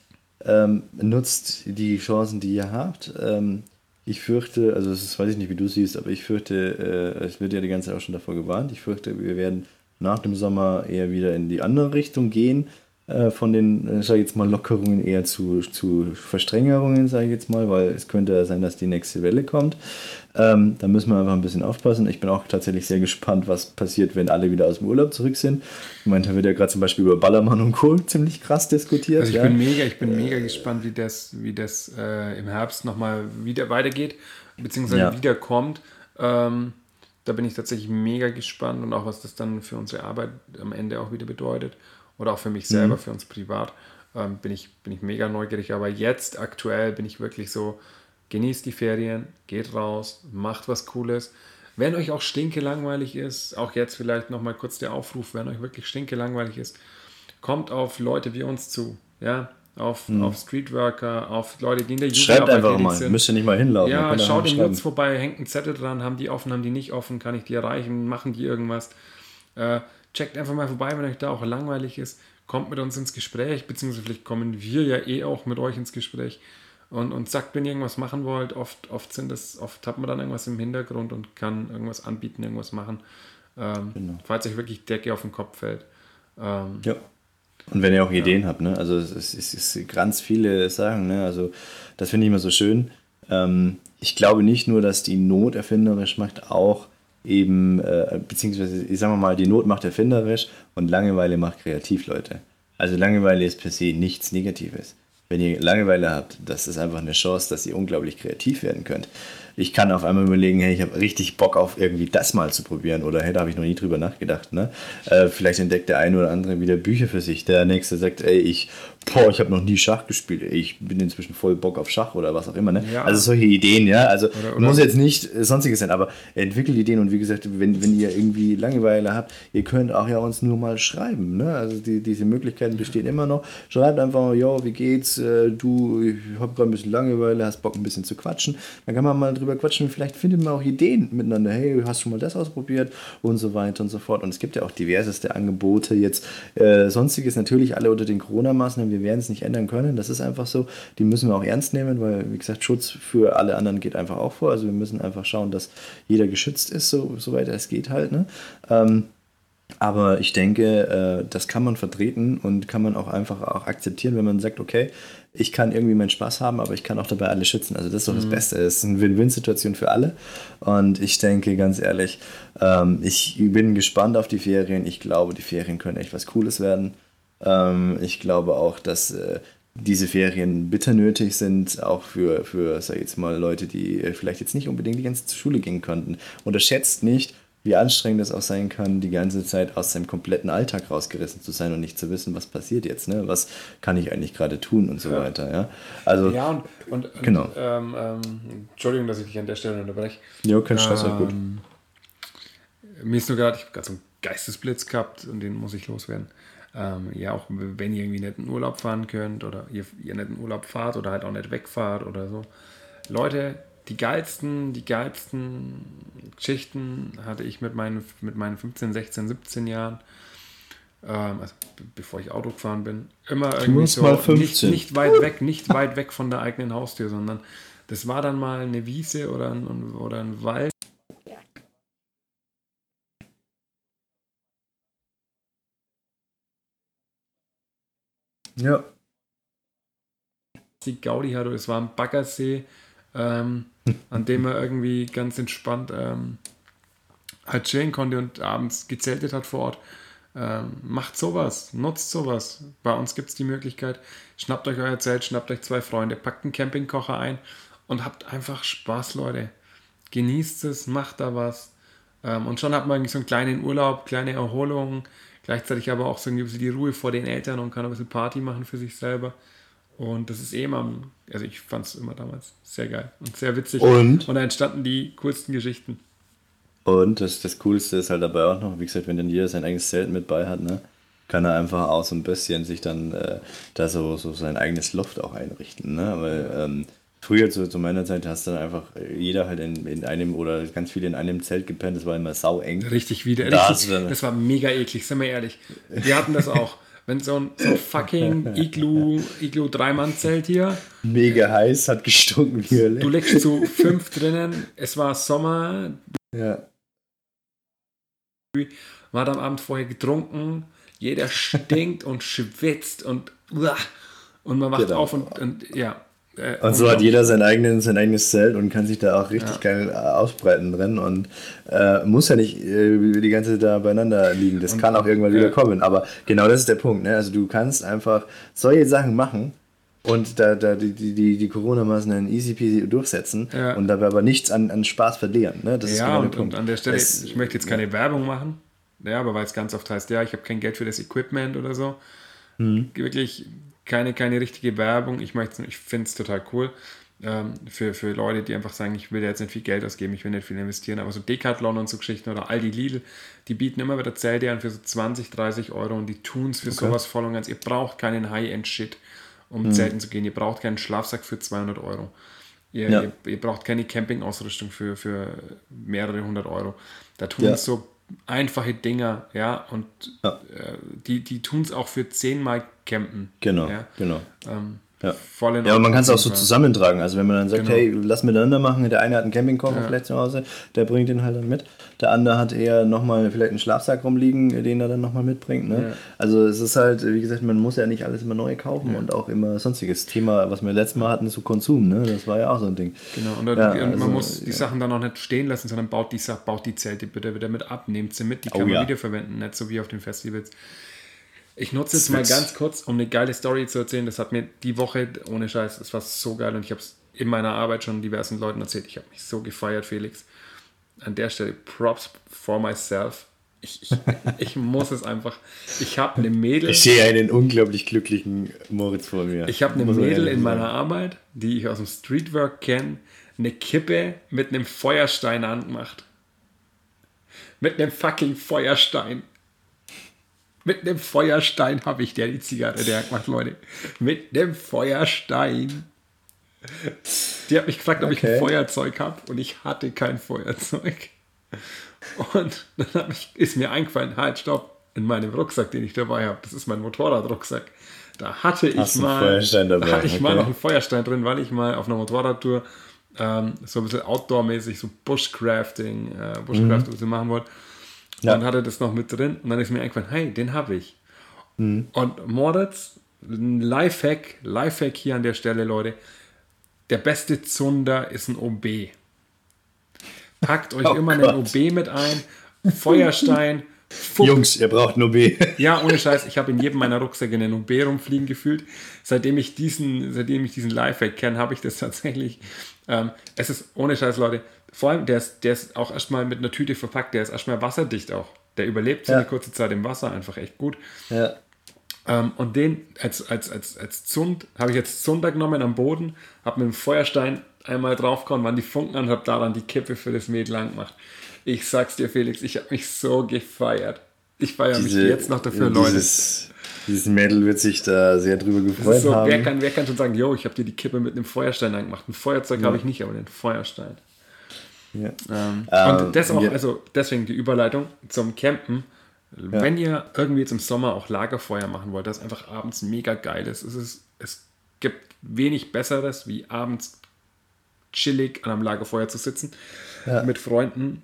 ähm, nutzt die Chancen, die ihr habt. Ähm, ich fürchte, also das weiß ich nicht, wie du siehst, aber ich fürchte, äh, es wird ja die ganze Zeit auch schon davor gewarnt. Ich fürchte, wir werden nach dem Sommer eher wieder in die andere Richtung gehen äh, von den, äh, sag ich jetzt mal, Lockerungen eher zu, zu Verstrengerungen, sage ich jetzt mal, weil es könnte ja sein, dass die nächste Welle kommt. Ähm, da müssen wir einfach ein bisschen aufpassen. Ich bin auch tatsächlich sehr gespannt, was passiert, wenn alle wieder aus dem Urlaub zurück sind. Ich meine, da wird ja gerade zum Beispiel über Ballermann und Co. ziemlich krass diskutiert. Also ich ja. bin mega, ich bin mega gespannt, wie das, wie das äh, im Herbst nochmal wieder weitergeht, beziehungsweise ja. wiederkommt. Ähm, da bin ich tatsächlich mega gespannt und auch was das dann für unsere Arbeit am Ende auch wieder bedeutet oder auch für mich selber, mhm. für uns privat, ähm, bin, ich, bin ich mega neugierig. Aber jetzt aktuell bin ich wirklich so, genießt die Ferien, geht raus, macht was Cooles. Wenn euch auch stinke langweilig ist, auch jetzt vielleicht nochmal kurz der Aufruf, wenn euch wirklich stinke langweilig ist, kommt auf Leute wie uns zu. Ja, auf, auf Streetworker, auf Leute, die in der Schreibt Jugendarbeit einfach tätig mal. sind. Müsst ihr nicht mal hinlaufen. Ja, schaut einfach schreiben. Nutz vorbei, hängt ein Zettel dran, haben die offen, haben die nicht offen, kann ich die erreichen, machen die irgendwas. Äh, checkt einfach mal vorbei, wenn euch da auch langweilig ist. Kommt mit uns ins Gespräch, beziehungsweise vielleicht kommen wir ja eh auch mit euch ins Gespräch und, und sagt, wenn ihr irgendwas machen wollt. Oft, oft sind das, oft hat man dann irgendwas im Hintergrund und kann irgendwas anbieten, irgendwas machen. Ähm, Genau. Falls euch wirklich Decke auf den Kopf fällt. Ähm, Ja. Und wenn ihr auch Ideen habt, ne? Also es ist, es ist ganz viele Sachen, ne? Also das finde ich immer so schön. Ähm, ich glaube nicht nur, dass die Not erfinderisch macht, auch eben, äh, beziehungsweise, ich sag mal, die Not macht erfinderisch und Langeweile macht kreativ, Leute. Also Langeweile ist per se nichts Negatives. Wenn ihr Langeweile habt, das ist einfach eine Chance, dass ihr unglaublich kreativ werden könnt. Ich kann auf einmal überlegen, hey, ich habe richtig Bock auf irgendwie das mal zu probieren oder hey, da habe ich noch nie drüber nachgedacht. Ne? Äh, vielleicht entdeckt der eine oder andere wieder Bücher für sich. Der nächste sagt, ey, ich, boah, ich habe noch nie Schach gespielt. Ich bin inzwischen voll Bock auf Schach oder was auch immer. Ne? Ja. Also solche Ideen, ja. Also Oder- oder- muss jetzt nicht äh, sonstiges sein, aber entwickelt Ideen und wie gesagt, wenn, wenn ihr irgendwie Langeweile habt, ihr könnt auch ja uns nur mal schreiben. Ne? Also die, diese Möglichkeiten bestehen immer noch. Schreibt einfach mal, yo, wie geht's? Äh, Du, ich hab gerade ein bisschen Langeweile, hast Bock ein bisschen zu quatschen. Dann kann man mal drüber quatschen. Vielleicht findet man auch Ideen miteinander. Hey, hast schon mal das ausprobiert? Und so weiter und so fort. Und es gibt ja auch diverseste Angebote jetzt. Äh, sonstiges natürlich alle unter den Corona-Maßnahmen. Wir werden es nicht ändern können. Das ist einfach so. Die müssen wir auch ernst nehmen, weil, wie gesagt, Schutz für alle anderen geht einfach auch vor. Also wir müssen einfach schauen, dass jeder geschützt ist, so, soweit es geht halt. Ne? Ähm, aber ich denke, äh, das kann man vertreten und kann man auch einfach auch akzeptieren, wenn man sagt, okay, ich kann irgendwie meinen Spaß haben, aber ich kann auch dabei alle schützen. Also das ist doch das Beste. Es ist eine Win-Win-Situation für alle. Und ich denke, ganz ehrlich, ähm, ich bin gespannt auf die Ferien. Ich glaube, die Ferien können echt was Cooles werden. Ähm, ich glaube auch, dass äh, diese Ferien bitter nötig sind, auch für, für sag ich jetzt mal, Leute, die äh, vielleicht jetzt nicht unbedingt die ganze Zeit zur Schule gehen konnten. Unterschätzt nicht, wie anstrengend es auch sein kann, die ganze Zeit aus seinem kompletten Alltag rausgerissen zu sein und nicht zu wissen, was passiert jetzt, ne? was kann ich eigentlich gerade tun und so weiter. Ja? Also, Ja, und, und, und Genau. ähm, ähm, Entschuldigung, dass ich dich an der Stelle unterbreche. ja, kein Stress, halt gut. Ähm, Mir ist nur gerade, ich habe gerade so einen Geistesblitz gehabt und den muss ich loswerden. Ähm, ja, auch wenn ihr irgendwie nicht in Urlaub fahren könnt oder ihr, ihr nicht in Urlaub fahrt oder halt auch nicht wegfahrt oder so. Leute, die geilsten, die geilsten Geschichten hatte ich mit meinen, mit meinen 15, 16, 17 Jahren. Ähm, also be- bevor ich Auto gefahren bin, immer irgendwie so mal nicht, 15. nicht weit weg, nicht weit weg von der eigenen Haustür, sondern das war dann mal eine Wiese oder ein, oder ein Wald. Ja. die Gaudi hatte. Es war ein Baggersee, ähm, an dem er irgendwie ganz entspannt ähm, halt chillen konnte und abends gezeltet hat vor Ort. Ähm, macht sowas, nutzt sowas. Bei uns gibt es die Möglichkeit, schnappt euch euer Zelt, schnappt euch zwei Freunde, packt einen Campingkocher ein und habt einfach Spaß, Leute. Genießt es, macht da was. Ähm, und schon hat man so einen kleinen Urlaub, kleine Erholung, gleichzeitig aber auch so ein bisschen die Ruhe vor den Eltern und kann ein bisschen Party machen für sich selber. Und das ist eh immer, also ich fand es immer damals sehr geil und sehr witzig. Und? Und da entstanden die coolsten Geschichten. Und das, das Coolste ist halt dabei auch noch, wie gesagt, wenn dann jeder sein eigenes Zelt mit bei hat, ne, kann er einfach auch so ein bisschen sich dann äh, da so, so sein eigenes Loft auch einrichten. Ne? Weil ähm, früher zu, zu meiner Zeit hast du dann einfach äh, jeder halt in, in einem oder ganz viele in einem Zelt gepennt, das war immer sau eng. Richtig wieder. Da richtig, das war mega eklig, sind wir ehrlich. Wir hatten das auch. Wenn so ein, so ein fucking Iglu, Iglu Dreimann-Zelt hier, Mega heiß, hat gestunken wie Hölle. du legst zu fünf drinnen, es war Sommer, Ja. man hat am Abend vorher getrunken, jeder stinkt und schwitzt und und man wacht Genau. auf und, und ja. Äh, Und so hat jeder sein, eigenen, sein eigenes Zelt und kann sich da auch richtig geil äh, ausbreiten drin und äh, muss ja nicht äh, die ganze Zeit da beieinander liegen. Das kann auch irgendwann wieder ja. kommen. Aber genau das ist der Punkt. Ne? Also du kannst einfach solche Sachen machen und da, da die, die, die, Corona-Maßnahmen easy peasy durchsetzen Ja. und dabei aber nichts an, an Spaß verlieren. Ne? Das ist Ja, genau der und, Punkt. und an der Stelle, Es- ich möchte jetzt keine Werbung machen, ja, aber weil es ganz oft heißt, ja, ich habe kein Geld für das Equipment oder so. Mhm. Wirklich keine, keine richtige Werbung. Ich, ich finde es total cool. Ähm, für, für Leute, die einfach sagen, ich will jetzt nicht viel Geld ausgeben, ich will nicht viel investieren, aber so Decathlon und so Geschichten oder Aldi Lidl, die bieten immer wieder Zelte an für so 20, 30 Euro und die tun es für sowas voll und ganz. Ihr braucht keinen High-End-Shit um Mhm. zelten zu gehen. Ihr braucht keinen Schlafsack für 200 Euro. Ihr, Ja. ihr, ihr braucht keine Campingausrüstung für, für mehrere hundert Euro. Da tun Ja. es so einfache Dinger, ja, und Ja. äh, die, die tun es auch für zehnmal campen. Genau, Ja. genau. Ähm, Ja. voll in Ja, aber man kann es auch so zusammentragen. Also wenn man dann sagt, Genau. hey, lass miteinander machen, der eine hat einen Campingkocher Ja. vielleicht zu Hause, der bringt den halt dann mit. Der andere hat eher nochmal vielleicht einen Schlafsack rumliegen, den er dann nochmal mitbringt. Ne? Ja. Also es ist halt, wie gesagt, man muss ja nicht alles immer neu kaufen und auch immer sonstiges Thema, was wir letztes Mal hatten, ist so Konsum, ne? Das war ja auch so ein Ding. Genau, und, dann, Ja, und also, man muss die ja. Sachen dann auch nicht stehen lassen, sondern baut die, baut die Zelte bitte wieder mit ab, nehmt sie mit, die kann Oh man ja. wiederverwenden, nicht so wie auf den Festivals. Ich nutze jetzt Das mal ganz kurz, um eine geile Story zu erzählen. Das hat mir die Woche, ohne Scheiß, es war so geil und ich habe es in meiner Arbeit schon diversen Leuten erzählt. Ich habe mich so gefeiert, Felix. An der Stelle Props for myself. Ich, ich, ich muss es einfach. Ich habe eine Mädel. Ich sehe einen unglaublich glücklichen Moritz vor mir. Ich habe eine Mädel in meiner Arbeit, die ich aus dem Streetwork kenne, eine Kippe mit einem Feuerstein angemacht. Mit einem fucking Feuerstein. Mit einem Feuerstein habe ich der die Zigarette der gemacht, Leute. Mit einem Feuerstein. Die hat mich gefragt, ob ich Okay. ein Feuerzeug habe und ich hatte kein Feuerzeug. Und dann ich, ist mir eingefallen, halt, stopp, in meinem Rucksack, den ich dabei habe, das ist mein Motorradrucksack, da hatte ich Hast einen mal, dabei, da hatte ich mal okay. noch einen Feuerstein drin, weil ich mal auf einer Motorradtour ähm, so ein bisschen Outdoor-mäßig, so Bushcrafting, äh, Bushcraft bisschen machen wollte. Ja. Und hatte das noch mit drin und dann ist mir eingefallen, hey, den habe ich. Mhm. Und Moritz, Lifehack, Lifehack hier an der Stelle, Leute. Der beste Zunder ist ein OB. Packt euch Oh immer einen Gott. OB mit ein. Feuerstein. Fuck. Jungs, ihr braucht nur B. Ja, ohne Scheiß, ich habe in jedem meiner Rucksäcke einen OB rumfliegen gefühlt. Seitdem ich diesen, seitdem ich diesen Lifehack kenne, habe ich das tatsächlich. Ähm, es ist ohne Scheiß, Leute. Vor allem, der ist, der ist auch erstmal mit einer Tüte verpackt, der ist erstmal wasserdicht auch. Der überlebt so Ja. eine kurze Zeit im Wasser einfach echt gut. Ja. Ähm, und den als, als, als, als Zund habe ich jetzt Zunder genommen am Boden, habe mit dem Feuerstein einmal draufgehauen, waren die Funken an und habe daran die Kippe für das Mädel angemacht. Ich sag's dir, Felix, ich habe mich so gefeiert. Ich feiere mich jetzt noch dafür, Leute. Dieses, dieses Mädel wird sich da sehr drüber gefreut so, haben. wer, kann, wer kann schon sagen, yo, ich habe dir die Kippe mit einem Feuerstein angemacht. Ein Feuerzeug habe ich nicht, aber einen Feuerstein. ja. Ähm, Ähm, und das auch, ja. also deswegen die Überleitung zum Campen. Wenn ihr irgendwie jetzt im Sommer auch Lagerfeuer machen wollt, das einfach abends mega geil ist. Es, ist, es gibt wenig Besseres, wie abends chillig an einem Lagerfeuer zu sitzen mit Freunden.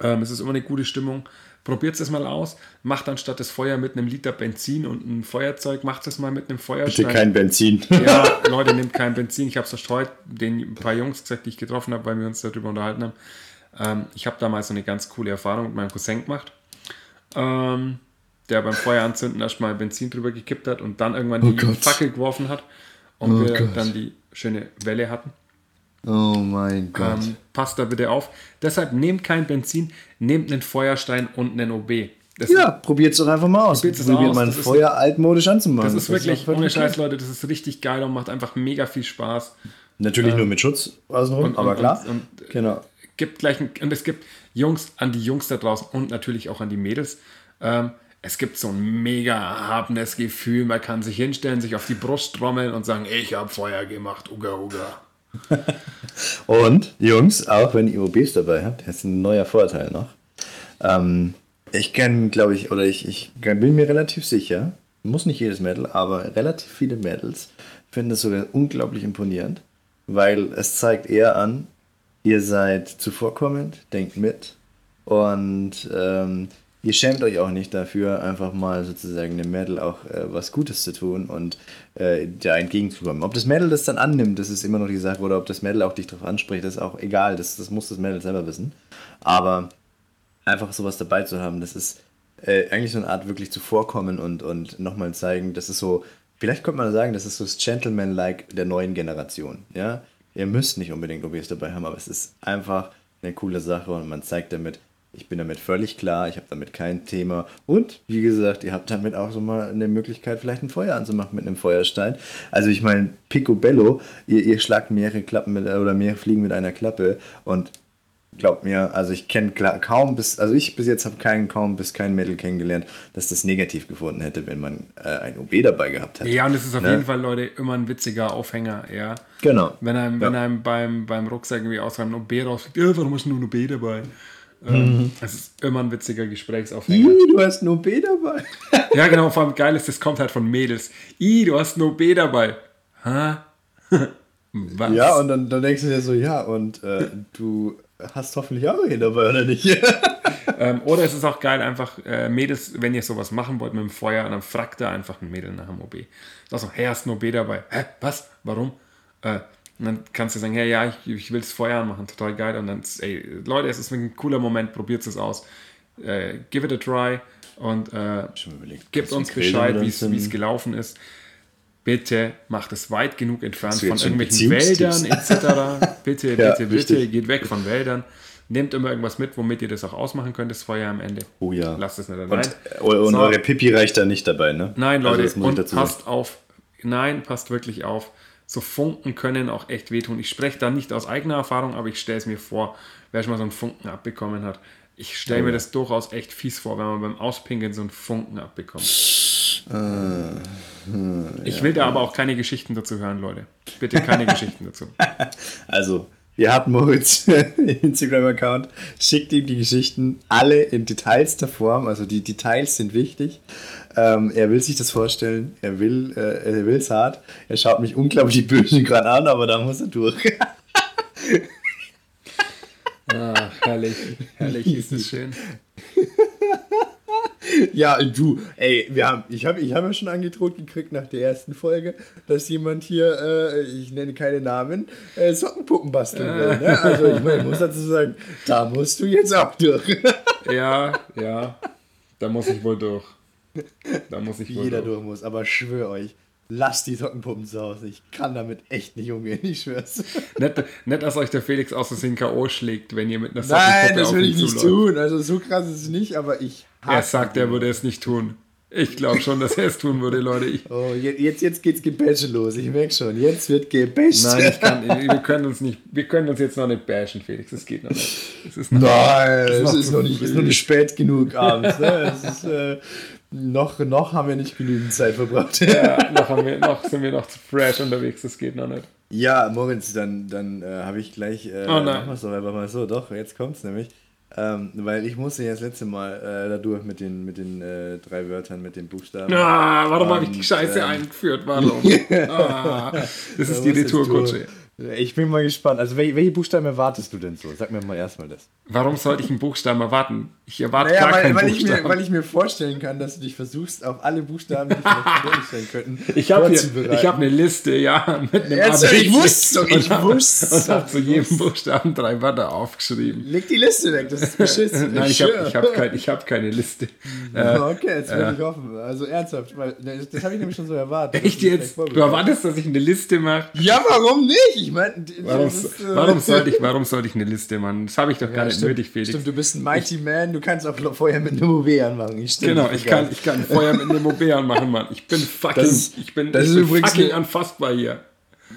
Ähm, es ist immer eine gute Stimmung. Probiert es mal aus. Macht anstatt das Feuer mit einem Liter Benzin und einem Feuerzeug, macht es mal mit einem Bitte Feuerstein. kein Benzin. Ja, Leute, nehmt kein Benzin. Ich habe es erst heute den paar Jungs gesagt, die ich getroffen habe, weil wir uns darüber unterhalten haben. Ähm, ich habe damals so eine ganz coole Erfahrung mit meinem Cousin gemacht, ähm, der beim Feuer anzünden erstmal Benzin drüber gekippt hat und dann irgendwann die Gott. Fackel geworfen hat und Oh wir Gott. dann die schöne Welle hatten. Oh mein Gott. Ähm, passt da bitte auf. Deshalb nehmt kein Benzin, nehmt einen Feuerstein und einen OB. Das ja, probiert es doch einfach mal aus. Probiert's Probiert aus, mal ein das ist- Feuer altmodisch anzumachen. das ist wirklich, doch ohne völlig Scheiß. Leute, das ist richtig geil und macht einfach mega viel Spaß. Natürlich nur mit Schutz außenrum, und- aber und- klar. und- genau. gibt gleich ein, und es gibt Jungs an die Jungs da draußen und natürlich auch an die Mädels. Ähm, es gibt so ein mega erhabenes Gefühl, man kann sich hinstellen, sich auf die Brust trommeln und sagen, ich habe Feuer gemacht, uga uga. Und, Jungs, auch wenn ihr OBs dabei habt, das ist ein neuer Vorteil noch. Ähm, ich kenne, glaube ich, oder ich, ich bin mir relativ sicher, muss nicht jedes Mädel, aber relativ viele Mädels finden es sogar unglaublich imponierend, weil es zeigt eher an, ihr seid zuvorkommend, denkt mit und ähm, ihr schämt euch auch nicht dafür, einfach mal sozusagen dem Mädel auch äh, was Gutes zu tun und äh, da entgegenzukommen. Ob das Mädel das dann annimmt, das ist immer noch die Sache, oder ob das Mädel auch dich darauf anspricht, das ist auch egal, das, das muss das Mädel selber wissen. Aber einfach sowas dabei zu haben, das ist äh, eigentlich so eine Art wirklich zuvorkommen und, und nochmal zeigen, das ist so, vielleicht könnte man sagen, das ist so das Gentleman-like der neuen Generation. Ja? Ihr müsst nicht unbedingt OBs dabei haben, aber es ist einfach eine coole Sache und man zeigt damit, ich bin damit völlig klar, ich habe damit kein Thema. Und wie gesagt, ihr habt damit auch so mal eine Möglichkeit, vielleicht ein Feuer anzumachen mit einem Feuerstein. Also ich meine, Picobello, ihr, ihr schlagt mehrere Klappen mit, oder mehrere Fliegen mit einer Klappe und Glaubt mir, also ich kenne kaum bis, also ich bis jetzt habe keinen kaum bis kein Mädel kennengelernt, das das negativ gefunden hätte, wenn man äh, ein OB dabei gehabt hätte. Ja, und es ist auf Ne? jeden Fall, Leute, immer ein witziger Aufhänger, ja. Genau. Wenn einem, wenn Ja. einem beim, beim Rucksack irgendwie aus einem OB rausfliegt, äh, warum hast du nur ein OB dabei? Mhm. Ähm, Es ist immer ein witziger Gesprächsaufhänger. Ih, du hast ein OB dabei. Ja, genau, vor allem geil ist, das kommt halt von Mädels. I, du hast ein OB dabei. Ha? Was? Ja, und dann, dann denkst du dir so, ja, und äh, du hast hoffentlich auch hier dabei, oder nicht? Ähm, oder es ist auch geil, einfach äh, Mädels, wenn ihr sowas machen wollt mit dem Feuer, dann fragt da einfach ein Mädel nach dem OB. Sag so, hey, hast du ein OB dabei? Hä, was? Warum? Äh, und dann kannst du sagen, hey, ja, ich, ich will das Feuer anmachen, total geil. Und dann, ey, Leute, es ist ein cooler Moment, probiert es aus. Äh, give it a try und äh, gebt uns Bescheid, wie es gelaufen ist. Bitte macht es weit genug entfernt von irgendwelchen Wäldern etc. Bitte, Ja, bitte, bitte, richtig. geht weg von Wäldern. Nehmt immer irgendwas mit, womit ihr das auch ausmachen könnt, das Feuer am Ende. Oh ja. Lasst es nicht allein. Und, äh, und So. eure Pipi reicht da nicht dabei, ne? Nein, Also Leute, ich und passt auf. Nein, passt wirklich auf. So Funken können auch echt wehtun. Ich spreche da nicht aus eigener Erfahrung, aber ich stelle es mir vor, wer schon mal so einen Funken abbekommen hat. Ich stelle Oh mir das durchaus echt fies vor, wenn man beim Auspinkeln so einen Funken abbekommt. Äh, ich will da aber auch keine Geschichten dazu hören, Leute. Bitte keine Geschichten dazu. Also, ihr habt Moritz Instagram-Account, schickt ihm die Geschichten alle in detailster Form, also die Details sind wichtig. Ähm, er will sich das vorstellen, er will äh, er will es hart. Er schaut mich unglaublich böse gerade an, aber da muss er durch. Ah, herrlich, herrlich ist es schön. ja, du, ey, wir haben, ich habe ich hab ja schon angedroht gekriegt nach der ersten Folge, dass jemand hier, äh, ich nenne keine Namen, äh, Sockenpuppen basteln will. Ne? Also ich meine, ich muss dazu sagen, da musst du jetzt auch durch. Ja, ja, da muss ich wohl durch. Da muss ich wohl Jeder durch. muss, aber schwör euch, lasst die Sockenpuppen zu Hause. Ich kann damit echt nicht umgehen, ich schwör's. Nicht, nicht, dass euch der Felix aus Versehen K.O. schlägt, wenn ihr mit einer Nein, Sockenpuppe das auf will ihn ich nicht tun. Also so krass ist es nicht, aber ich Er sagt, er würde es nicht tun. Ich glaube schon, dass er es tun würde, Leute. Ich, Oh, je- jetzt, jetzt geht's Gebäsche los. Ich merke schon. Jetzt wird gebäscht. nein, ich kann, wir können uns nicht, wir können uns jetzt noch nicht bashen, Felix. Das geht noch nicht. Es ist noch, Nein, es ist, noch nicht, ist noch nicht spät genug abends. Ne? Es ist, äh, noch, noch haben wir nicht genügend Zeit verbracht. ja, noch, haben wir, noch sind wir noch zu fresh unterwegs. Das geht noch nicht. Ja, Moritz, dann, dann äh, habe ich gleich. Äh, Oh nein. Machen es doch einfach mal so. Doch, jetzt kommt's nämlich. Ähm, weil ich musste ja das letzte Mal äh, da durch mit den, mit den äh, drei Wörtern, mit den Buchstaben. Ah, warum habe ich die Scheiße ähm, eingeführt? Warum? Ah, das Da ist die Retourkutsche. Ich bin mal gespannt. Also, welche, welche Buchstaben erwartest du denn so? Sag mir mal erstmal das. Warum sollte ich einen Buchstaben erwarten? Ich erwarte Naja, gar weil, keinen weil, ich mir, Buchstaben. weil ich mir vorstellen kann, dass du dich versuchst, auf alle Buchstaben, die vielleicht vorgestellt könnten, Ich habe vorzubereiten. ich hab eine Liste, ja, mit einem Jetzt, ABC. ich wusste's doch, ich und wusste's Und habe zu ich jedem. Buchstaben drei Wörter aufgeschrieben. Leg die Liste weg, das ist beschissen. Nein, ich habe ich hab kein, ich hab keine Liste. Äh, Okay, jetzt will ich hoffen. Also ernsthaft, weil das, das habe ich nämlich schon so erwartet. echt jetzt? Du erwartest, dass ich eine Liste mache? Ja, warum nicht? Ich meine, Warum, das äh, warum, sollte ich, warum sollte ich eine Liste machen? Das habe ich doch gar Ja, nicht stimmt, nötig, Felix. Stimmt, du bist ein Mighty Man, du kannst auch vorher mit einem OW anmachen. Ich Genau, ich ich kann, ich kann Feuer mit einem OB anmachen, Mann. Ich bin fucking, Das ist- ich bin, das ich bin übrigens fucking anfassbar hier.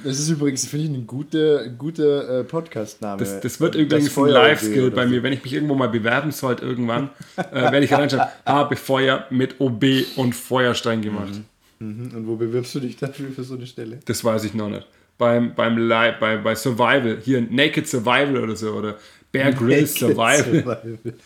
Das ist übrigens, finde ich, ein guter, guter äh, Podcast-Name. Das, das wird Das übrigens ein Feuer-OW Live-Skill bei so. mir. Wenn ich mich irgendwo mal bewerben sollte, irgendwann, äh, werde ich reinschreiben, habe Feuer mit OB und Feuerstein gemacht. Mhm. Und wo bewirbst du dich dafür für so eine Stelle? Das weiß ich noch nicht. Beim, beim Live, bei, bei Survival, hier Naked Survival oder so, oder Bear Grylls Survival,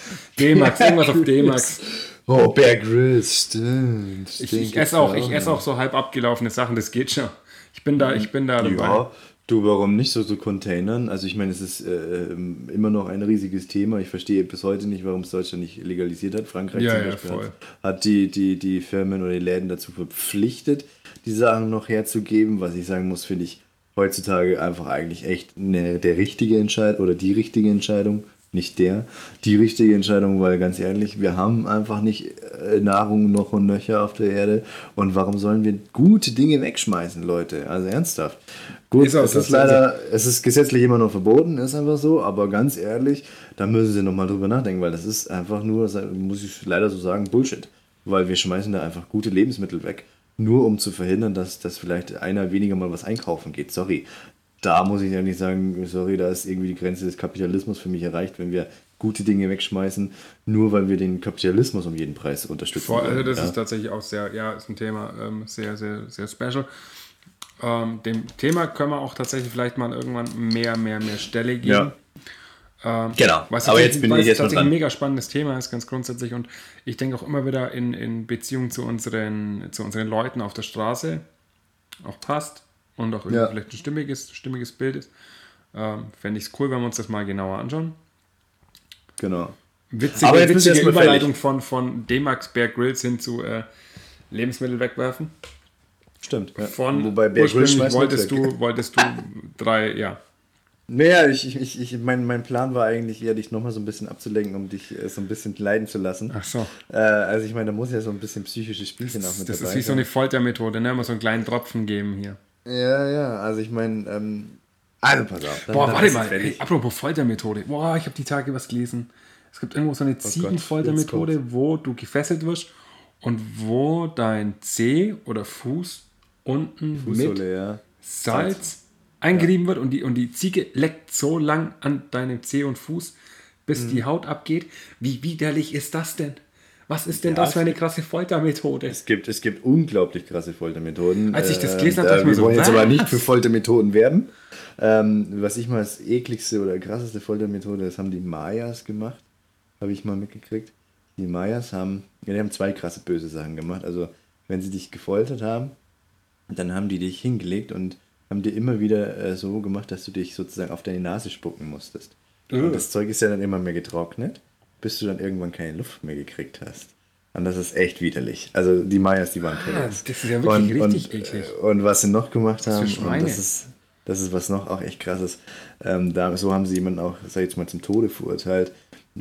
D-Max, irgendwas auf D-Max. Oh, Bear Grylls, stimmt. Ich, ich esse auch, ich esse auch so halb abgelaufene Sachen, das geht schon. Ich bin da, ich bin da dabei. Ja, du, warum nicht so, so Containern? Also ich meine, es ist äh, ähm, immer noch ein riesiges Thema. Ich verstehe bis heute nicht, warum es Deutschland nicht legalisiert hat. Frankreich Ja, zum ja, Beispiel voll. hat, hat die, die, die Firmen oder die Läden dazu verpflichtet, die Sachen noch herzugeben. Was ich sagen muss, finde ich heutzutage einfach eigentlich echt eine, der richtige Entscheid oder die richtige Entscheidung. Nicht der, die richtige Entscheidung, weil ganz ehrlich, wir haben einfach nicht äh, Nahrung noch und nöcher auf der Erde. Und warum sollen wir gute Dinge wegschmeißen, Leute? Also ernsthaft. Gut, Ist es ist leider, es ist gesetzlich immer noch verboten, ist einfach so, aber ganz ehrlich, da müssen sie nochmal drüber nachdenken, weil das ist einfach nur, muss ich leider so sagen, Bullshit. Weil wir schmeißen da einfach gute Lebensmittel weg, nur um zu verhindern, dass, dass vielleicht einer weniger mal was einkaufen geht. Sorry. da muss ich ehrlich sagen, sorry, da ist irgendwie die Grenze des Kapitalismus für mich erreicht, wenn wir gute Dinge wegschmeißen, nur weil wir den Kapitalismus um jeden Preis unterstützen. Voll, also das ja. ist tatsächlich auch sehr, ja, ist ein Thema, ähm, sehr, sehr, sehr special. Ähm, dem Thema können wir auch tatsächlich vielleicht mal irgendwann mehr, mehr, mehr Stelle geben. Ja. Ähm, Genau. Was Aber jetzt bin ich jetzt tatsächlich ein mega spannendes Thema ist, ganz grundsätzlich. Und ich denke auch immer wieder in, in Beziehung zu unseren, zu unseren Leuten auf der Straße auch passt und auch irgendwie Ja. vielleicht ein stimmiges, stimmiges Bild ist. Ähm, Fände ich es cool, wenn wir uns das mal genauer anschauen. Genau. Witzige, Aber jetzt witzige Überleitung von, von D-Max Bear Grylls hin zu äh, Lebensmittel wegwerfen. Stimmt. Ja. Von Wobei Bear schmeißt wolltest du, wolltest du drei, ja. Naja, ich, ich, ich, mein, mein Plan war eigentlich eher, dich nochmal so ein bisschen abzulenken, um dich äh, so ein bisschen leiden zu lassen. Ach so. Äh, also ich meine, da muss ja so ein bisschen psychische Spielchen auch mit Das dabei ist wie so sein. eine Foltermethode, ne? Immer so einen kleinen Tropfen geben hier. Ja, ja, also ich meine, ähm, also pass auf. dann- Boah, dann warte mal. fertig. Ey, apropos Foltermethode. Boah, ich habe die Tage was gelesen. Es gibt irgendwo so eine Ziegenfoltermethode, wo du gefesselt wirst und wo dein Zeh oder Fuß unten mit Fußsohle, ja. Salz eingerieben wird und die, und die Ziege leckt so lang an deinem Zeh und Fuß, bis Mhm. die Haut abgeht. Wie widerlich ist das denn? Was ist denn das für eine krasse Foltermethode? Es gibt, es gibt unglaublich krasse Foltermethoden. Als ich das gelesen habe, da- dachte ich mir Wir so, wollen jetzt aber nicht für Foltermethoden werben. Ähm, was ich mal als ekligste oder krasseste Foltermethode, das haben die Mayas gemacht. Habe ich mal mitgekriegt. Die Mayas haben, ja, die haben zwei krasse böse Sachen gemacht. Also, wenn sie dich gefoltert haben, dann haben die dich hingelegt und haben dir immer wieder äh, so gemacht, dass du dich sozusagen auf deine Nase spucken musstest. Und das Zeug ist ja dann immer mehr getrocknet, bis du dann irgendwann keine Luft mehr gekriegt hast. Und das ist echt widerlich. Also die Mayas, die waren pervers. das ist ja wirklich und, richtig und, eklig. Und was sie noch gemacht haben, Schweine. das ist, das ist was noch auch echt krasses, ähm, da, so haben sie jemanden auch, sag ich jetzt mal, zum Tode verurteilt.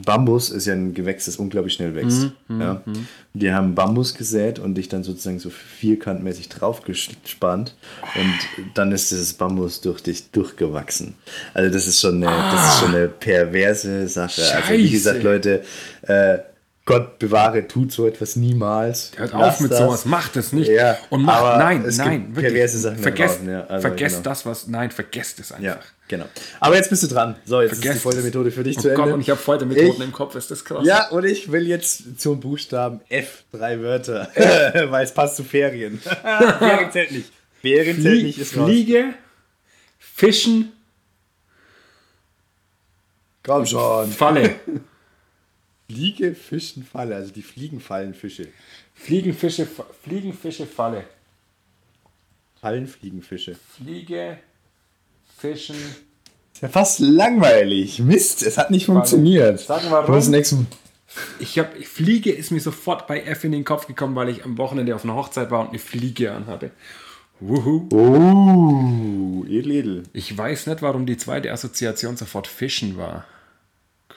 Bambus ist ja ein Gewächs, das unglaublich schnell wächst. Mhm, ja. Die haben Bambus gesät und dich dann sozusagen so vierkantmäßig draufgespannt und dann ist dieses Bambus durch dich durchgewachsen. Also das ist schon eine, das ist schon eine perverse Sache. Also wie Scheiße. gesagt, Leute, äh, Gott bewahre, tut so etwas niemals. Hört auf mit das. sowas, macht es nicht. Ja, und macht, nein, nein, perverse Sachen Vergesst, ja, also vergesst genau. das, was, nein, vergesst es einfach. Ja, genau. Aber jetzt bist du dran. So, jetzt ist Vergesst die Foltermethode für dich es. zu Oh Ende. Gott, und ich habe Foltermethoden im Kopf, ist das krass. Ja, und ich will jetzt zum Buchstaben F drei Wörter, weil es passt zu Ferien. Ferien zählt nicht. Ferien zählt nicht, ist raus. Fliege, Fischen, Komm schon. Falle. Fliege, Fischen, Falle. Also die Fliegen fallen Fische. Fliegenfische, Fa- Fliegenfische, Falle. Fallen Fliegen Fische. Fliege, Fischen. Ist ja fast langweilig. Mist, es hat nicht funktioniert. Sag mal warum. Du musst nächsten. Ich habe Fliege ist mir sofort bei F in den Kopf gekommen, weil ich am Wochenende auf einer Hochzeit war und eine Fliege anhatte. Wuhu. Oh, edel, edel. Ich weiß nicht, warum die zweite Assoziation sofort Fischen war.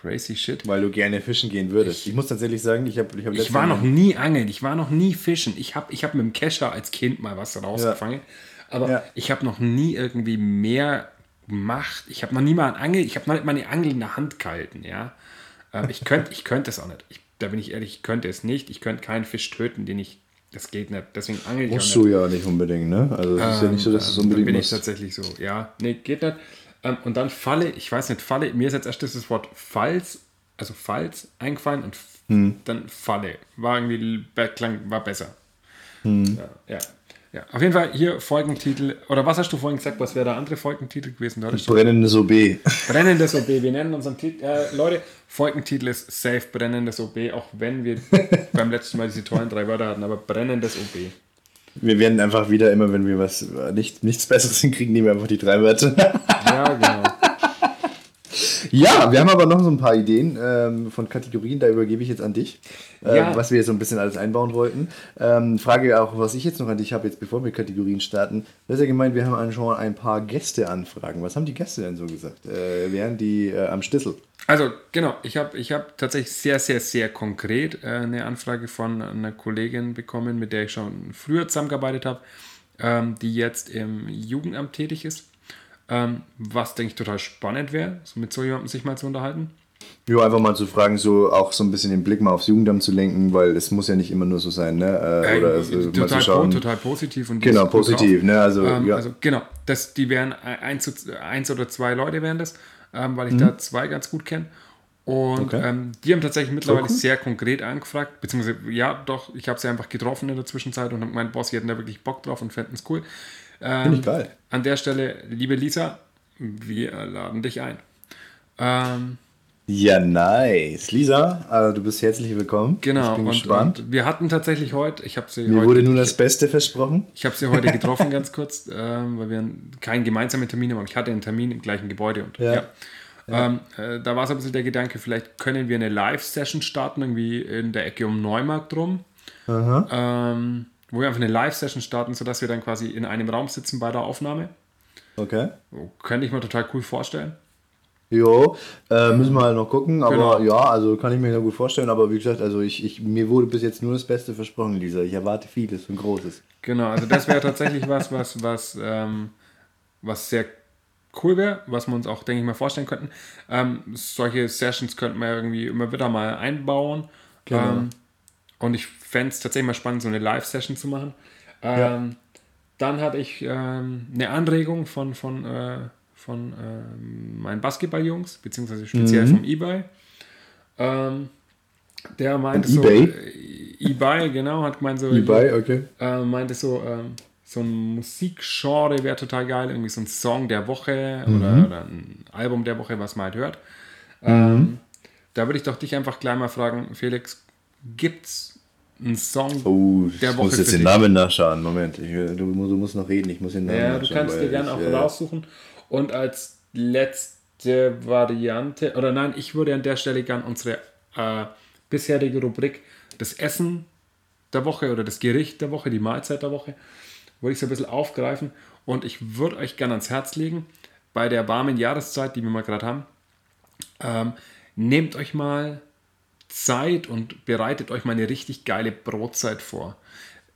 Crazy shit. Weil du gerne fischen gehen würdest. Ich muss tatsächlich sagen, ich habe ich hab Ich war noch nie angeln, ich war noch nie fischen. Ich habe ich hab mit dem Kescher als Kind mal was rausgefangen. Aber Ja. ich habe noch nie irgendwie mehr gemacht. Ich habe noch nie mal ein Angel, ich habe noch nicht mal eine Angel in der Hand gehalten, ja. Ähm, ich könnte ich könnt es auch nicht. Ich, da bin ich ehrlich, ich könnte es nicht. Ich könnte keinen Fisch töten, den ich. Das geht nicht. Deswegen angel ich Musst auch du ja nicht unbedingt, ne? Also es ist ja nicht so, dass es Dann unbedingt bin ich musst. tatsächlich so. Ja, nee, geht nicht. Ähm, und dann Falle, ich weiß nicht, Falle, mir ist jetzt erst das Wort Falls, also Falls eingefallen und Hm. dann Falle. War irgendwie, klang, war besser. Hm. Ja, ja, ja. Auf jeden Fall hier Folgentitel, oder was hast du vorhin gesagt, was wäre der andere Folgentitel gewesen? Brennendes OB. Brennendes OB. Wir nennen unseren Titel, äh, Leute, Folgentitel ist Safe Brennendes OB, auch wenn wir beim letzten Mal diese tollen drei Wörter hatten, aber Brennendes OB. Wir werden einfach wieder immer, wenn wir was äh, nicht, nichts Besseres hinkriegen, nehmen wir einfach die drei Wörter. Ja, genau. Ja, wir haben aber noch so ein paar Ideen ähm, von Kategorien, da übergebe ich jetzt an dich, äh, Ja. was wir jetzt so ein bisschen alles einbauen wollten. Ähm, Frage auch, was ich jetzt noch an dich habe, jetzt bevor wir Kategorien starten. Das ist ja gemeint, wir haben schon ein paar Gästeanfragen. Was haben die Gäste denn so gesagt? Äh, wären die äh, am Stissel? Also, genau, ich habe ich hab tatsächlich sehr, sehr, sehr konkret äh, eine Anfrage von einer Kollegin bekommen, mit der ich schon früher zusammengearbeitet habe, ähm, die jetzt im Jugendamt tätig ist. Ähm, was, denke ich, total spannend wäre, so mit so jemandem sich mal zu unterhalten. Ja, einfach mal zu fragen, so auch so ein bisschen den Blick mal aufs Jugendamt zu lenken, weil es muss ja nicht immer nur so sein, ne? Äh, oder also mal total, zu po- schauen. total positiv. Und Genau, positiv, ne? Also, Ähm, ja. also genau, das, die wären eins, zu- eins oder zwei Leute wären das, ähm, weil ich Mhm. da zwei ganz gut kenne. Und Okay. ähm, die haben tatsächlich mittlerweile cool. sehr konkret angefragt, beziehungsweise ja, doch, ich habe sie einfach getroffen in der Zwischenzeit und habe gemeint, Boss, sie hätten da wirklich Bock drauf und fänden es cool. Ähm, Finde ich geil. An der Stelle, liebe Lisa, wir laden dich ein. Ähm, Ja, nice. Lisa, äh, du bist herzlich willkommen. genau, Ich bin und, gespannt. und wir hatten tatsächlich heute, ich habe sie Mir heute, wurde nur das Beste versprochen. Ich habe sie heute getroffen, ganz kurz, ähm, weil wir keinen gemeinsamen Termin haben, ich hatte einen Termin im gleichen Gebäude. Und, Ja. ja. Ähm, äh, da war so ein bisschen der Gedanke, vielleicht können wir eine Live-Session starten, irgendwie in der Ecke um Neumarkt rum, ähm, wo wir einfach eine Live-Session starten, sodass wir dann quasi in einem Raum sitzen bei der Aufnahme. Okay. Oh, könnte ich mir total cool vorstellen. Jo, äh, müssen wir halt noch gucken, aber Genau. ja, also kann ich mir ja gut vorstellen, aber wie gesagt, also ich, ich, mir wurde bis jetzt nur das Beste versprochen, Lisa. Ich erwarte vieles und Großes. Genau, also das wäre tatsächlich was, was, was, ähm, was sehr cool wäre, was wir uns auch, denke ich mal, vorstellen könnten. Ähm, solche Sessions könnten wir irgendwie immer wieder mal einbauen. Genau. Ähm, und ich fände es tatsächlich mal spannend, so eine Live-Session zu machen. Ähm, Dann hatte ich ähm, eine Anregung von, von, äh, von ähm, meinen Basketballjungs, beziehungsweise speziell vom eBay. Ähm, der meinte so, eBay? äh, eBay, genau, hat gemeint so, Hierbei, okay. äh, meinte so, ähm, so ein Musikgenre wäre total geil, irgendwie so ein Song der Woche oder, oder ein Album der Woche, was man halt hört. Ähm, da würde ich doch dich einfach gleich mal fragen, Felix, gibt's einen Song Oh, der ich Woche muss jetzt den? Namen nachschauen. Moment, ich, du, du musst noch reden, ich muss den Namen Ja, du nachschauen. kannst dir gerne ich, auch äh, raussuchen. Und als letzte Variante, oder nein, ich würde an der Stelle gern unsere äh, bisherige Rubrik das Essen der Woche oder das Gericht der Woche, die Mahlzeit der Woche, würde ich so ein bisschen aufgreifen. Und ich würde euch gerne ans Herz legen, bei der warmen Jahreszeit, die wir mal gerade haben, ähm, nehmt euch mal Zeit und bereitet euch mal eine richtig geile Brotzeit vor.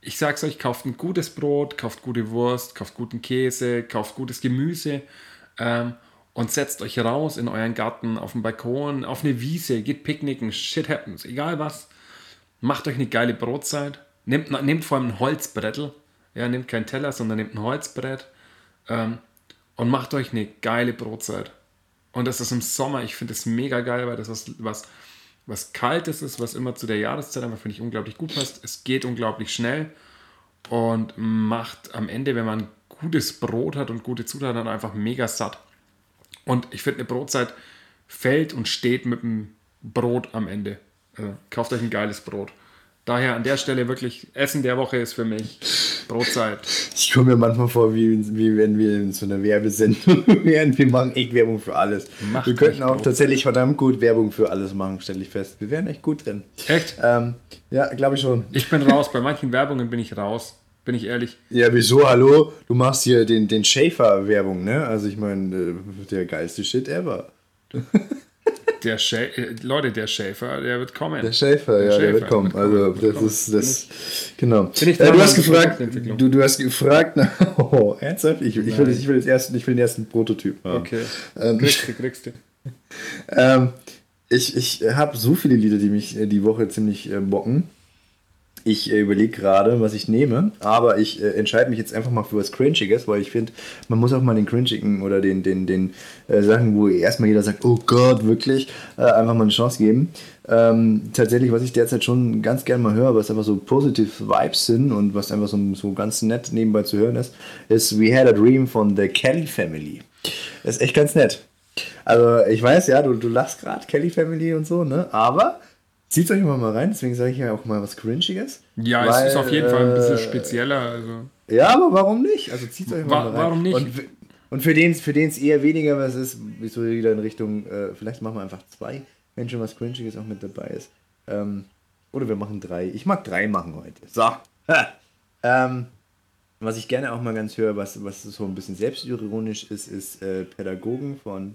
Ich sag's euch, kauft ein gutes Brot, kauft gute Wurst, kauft guten Käse, kauft gutes Gemüse ähm, und setzt euch raus in euren Garten, auf den Balkon, auf eine Wiese, geht picknicken, shit happens, egal was. Macht euch eine geile Brotzeit. Nehmt, nehmt vor allem ein Holzbrettel. Ja, nehmt keinen Teller, sondern nehmt ein Holzbrett ähm, und macht euch eine geile Brotzeit. Und das ist im Sommer, ich finde es mega geil, weil das was, was, was Kaltes ist, was immer zu der Jahreszeit einfach, finde ich, unglaublich gut passt. Es geht unglaublich schnell und macht am Ende, wenn man gutes Brot hat und gute Zutaten hat, einfach mega satt. Und ich finde, eine Brotzeit fällt und steht mit dem Brot am Ende. Also, kauft euch ein geiles Brot. Daher an der Stelle wirklich, Essen der Woche ist für mich Brotzeit. Ich komme mir manchmal vor, wie, wie wenn wir in so einer Werbesendung wären. Wir machen echt Werbung für alles. Macht wir könnten auch tatsächlich verdammt gut Werbung für alles machen, stelle ich fest. Wir wären echt gut drin. Echt? Ähm, ja, glaube ich schon. Ich bin raus. Bei manchen Werbungen bin ich raus. Bin ich ehrlich. Ja, wieso? Hallo? Du machst hier den, den Schaefer-Werbung, ne? Also ich meine, äh, der geilste Shit ever. Der Schä äh, Leute, der Schäfer, der wird kommen. Der Schäfer, ja, der Schäfer wird kommen. wird Also kommen, wird das kommen. ist das. Genau. Äh, du hast der gefragt, du, du hast gefragt, na, oh, ernsthaft? Ich, ich, will, ich, will jetzt erst, ich will den ersten Prototyp haben. Okay. Ähm, Kriegst du, kriegst du. Ähm, ich ich habe so viele Lieder, die mich äh, die Woche ziemlich äh, bocken. Ich äh, überlege gerade, was ich nehme, aber ich äh, entscheide mich jetzt einfach mal für was Cringiges, weil ich finde, man muss auch mal den Cringigen oder den, den, den äh, Sachen, wo erstmal jeder sagt, oh Gott, wirklich, äh, einfach mal eine Chance geben. Ähm, tatsächlich, was ich derzeit schon ganz gerne mal höre, was einfach so positive Vibes sind und was einfach so, so ganz nett nebenbei zu hören ist, ist We Had a Dream von The Kelly Family. Ist echt ganz nett. Also ich weiß, ja, du, du lachst gerade, Kelly Family und so, ne? Aber zieht euch mal, mal rein, deswegen sage ich ja auch mal was Cringiges. Ja, Weil, es ist auf jeden Fall ein bisschen äh, spezieller. Also. Ja, aber warum nicht? Also zieht euch mal, Wa- mal rein. warum nicht? Und, für- und für den für den es eher weniger was ist, ist so wieder in Richtung, äh, vielleicht machen wir einfach zwei, wenn schon was Cringiges auch mit dabei ist. Ähm, oder wir machen drei. Ich mag drei machen heute. So. Ähm, was ich gerne auch mal ganz höre, was, was so ein bisschen selbstironisch ist, ist äh, Pädagogen von.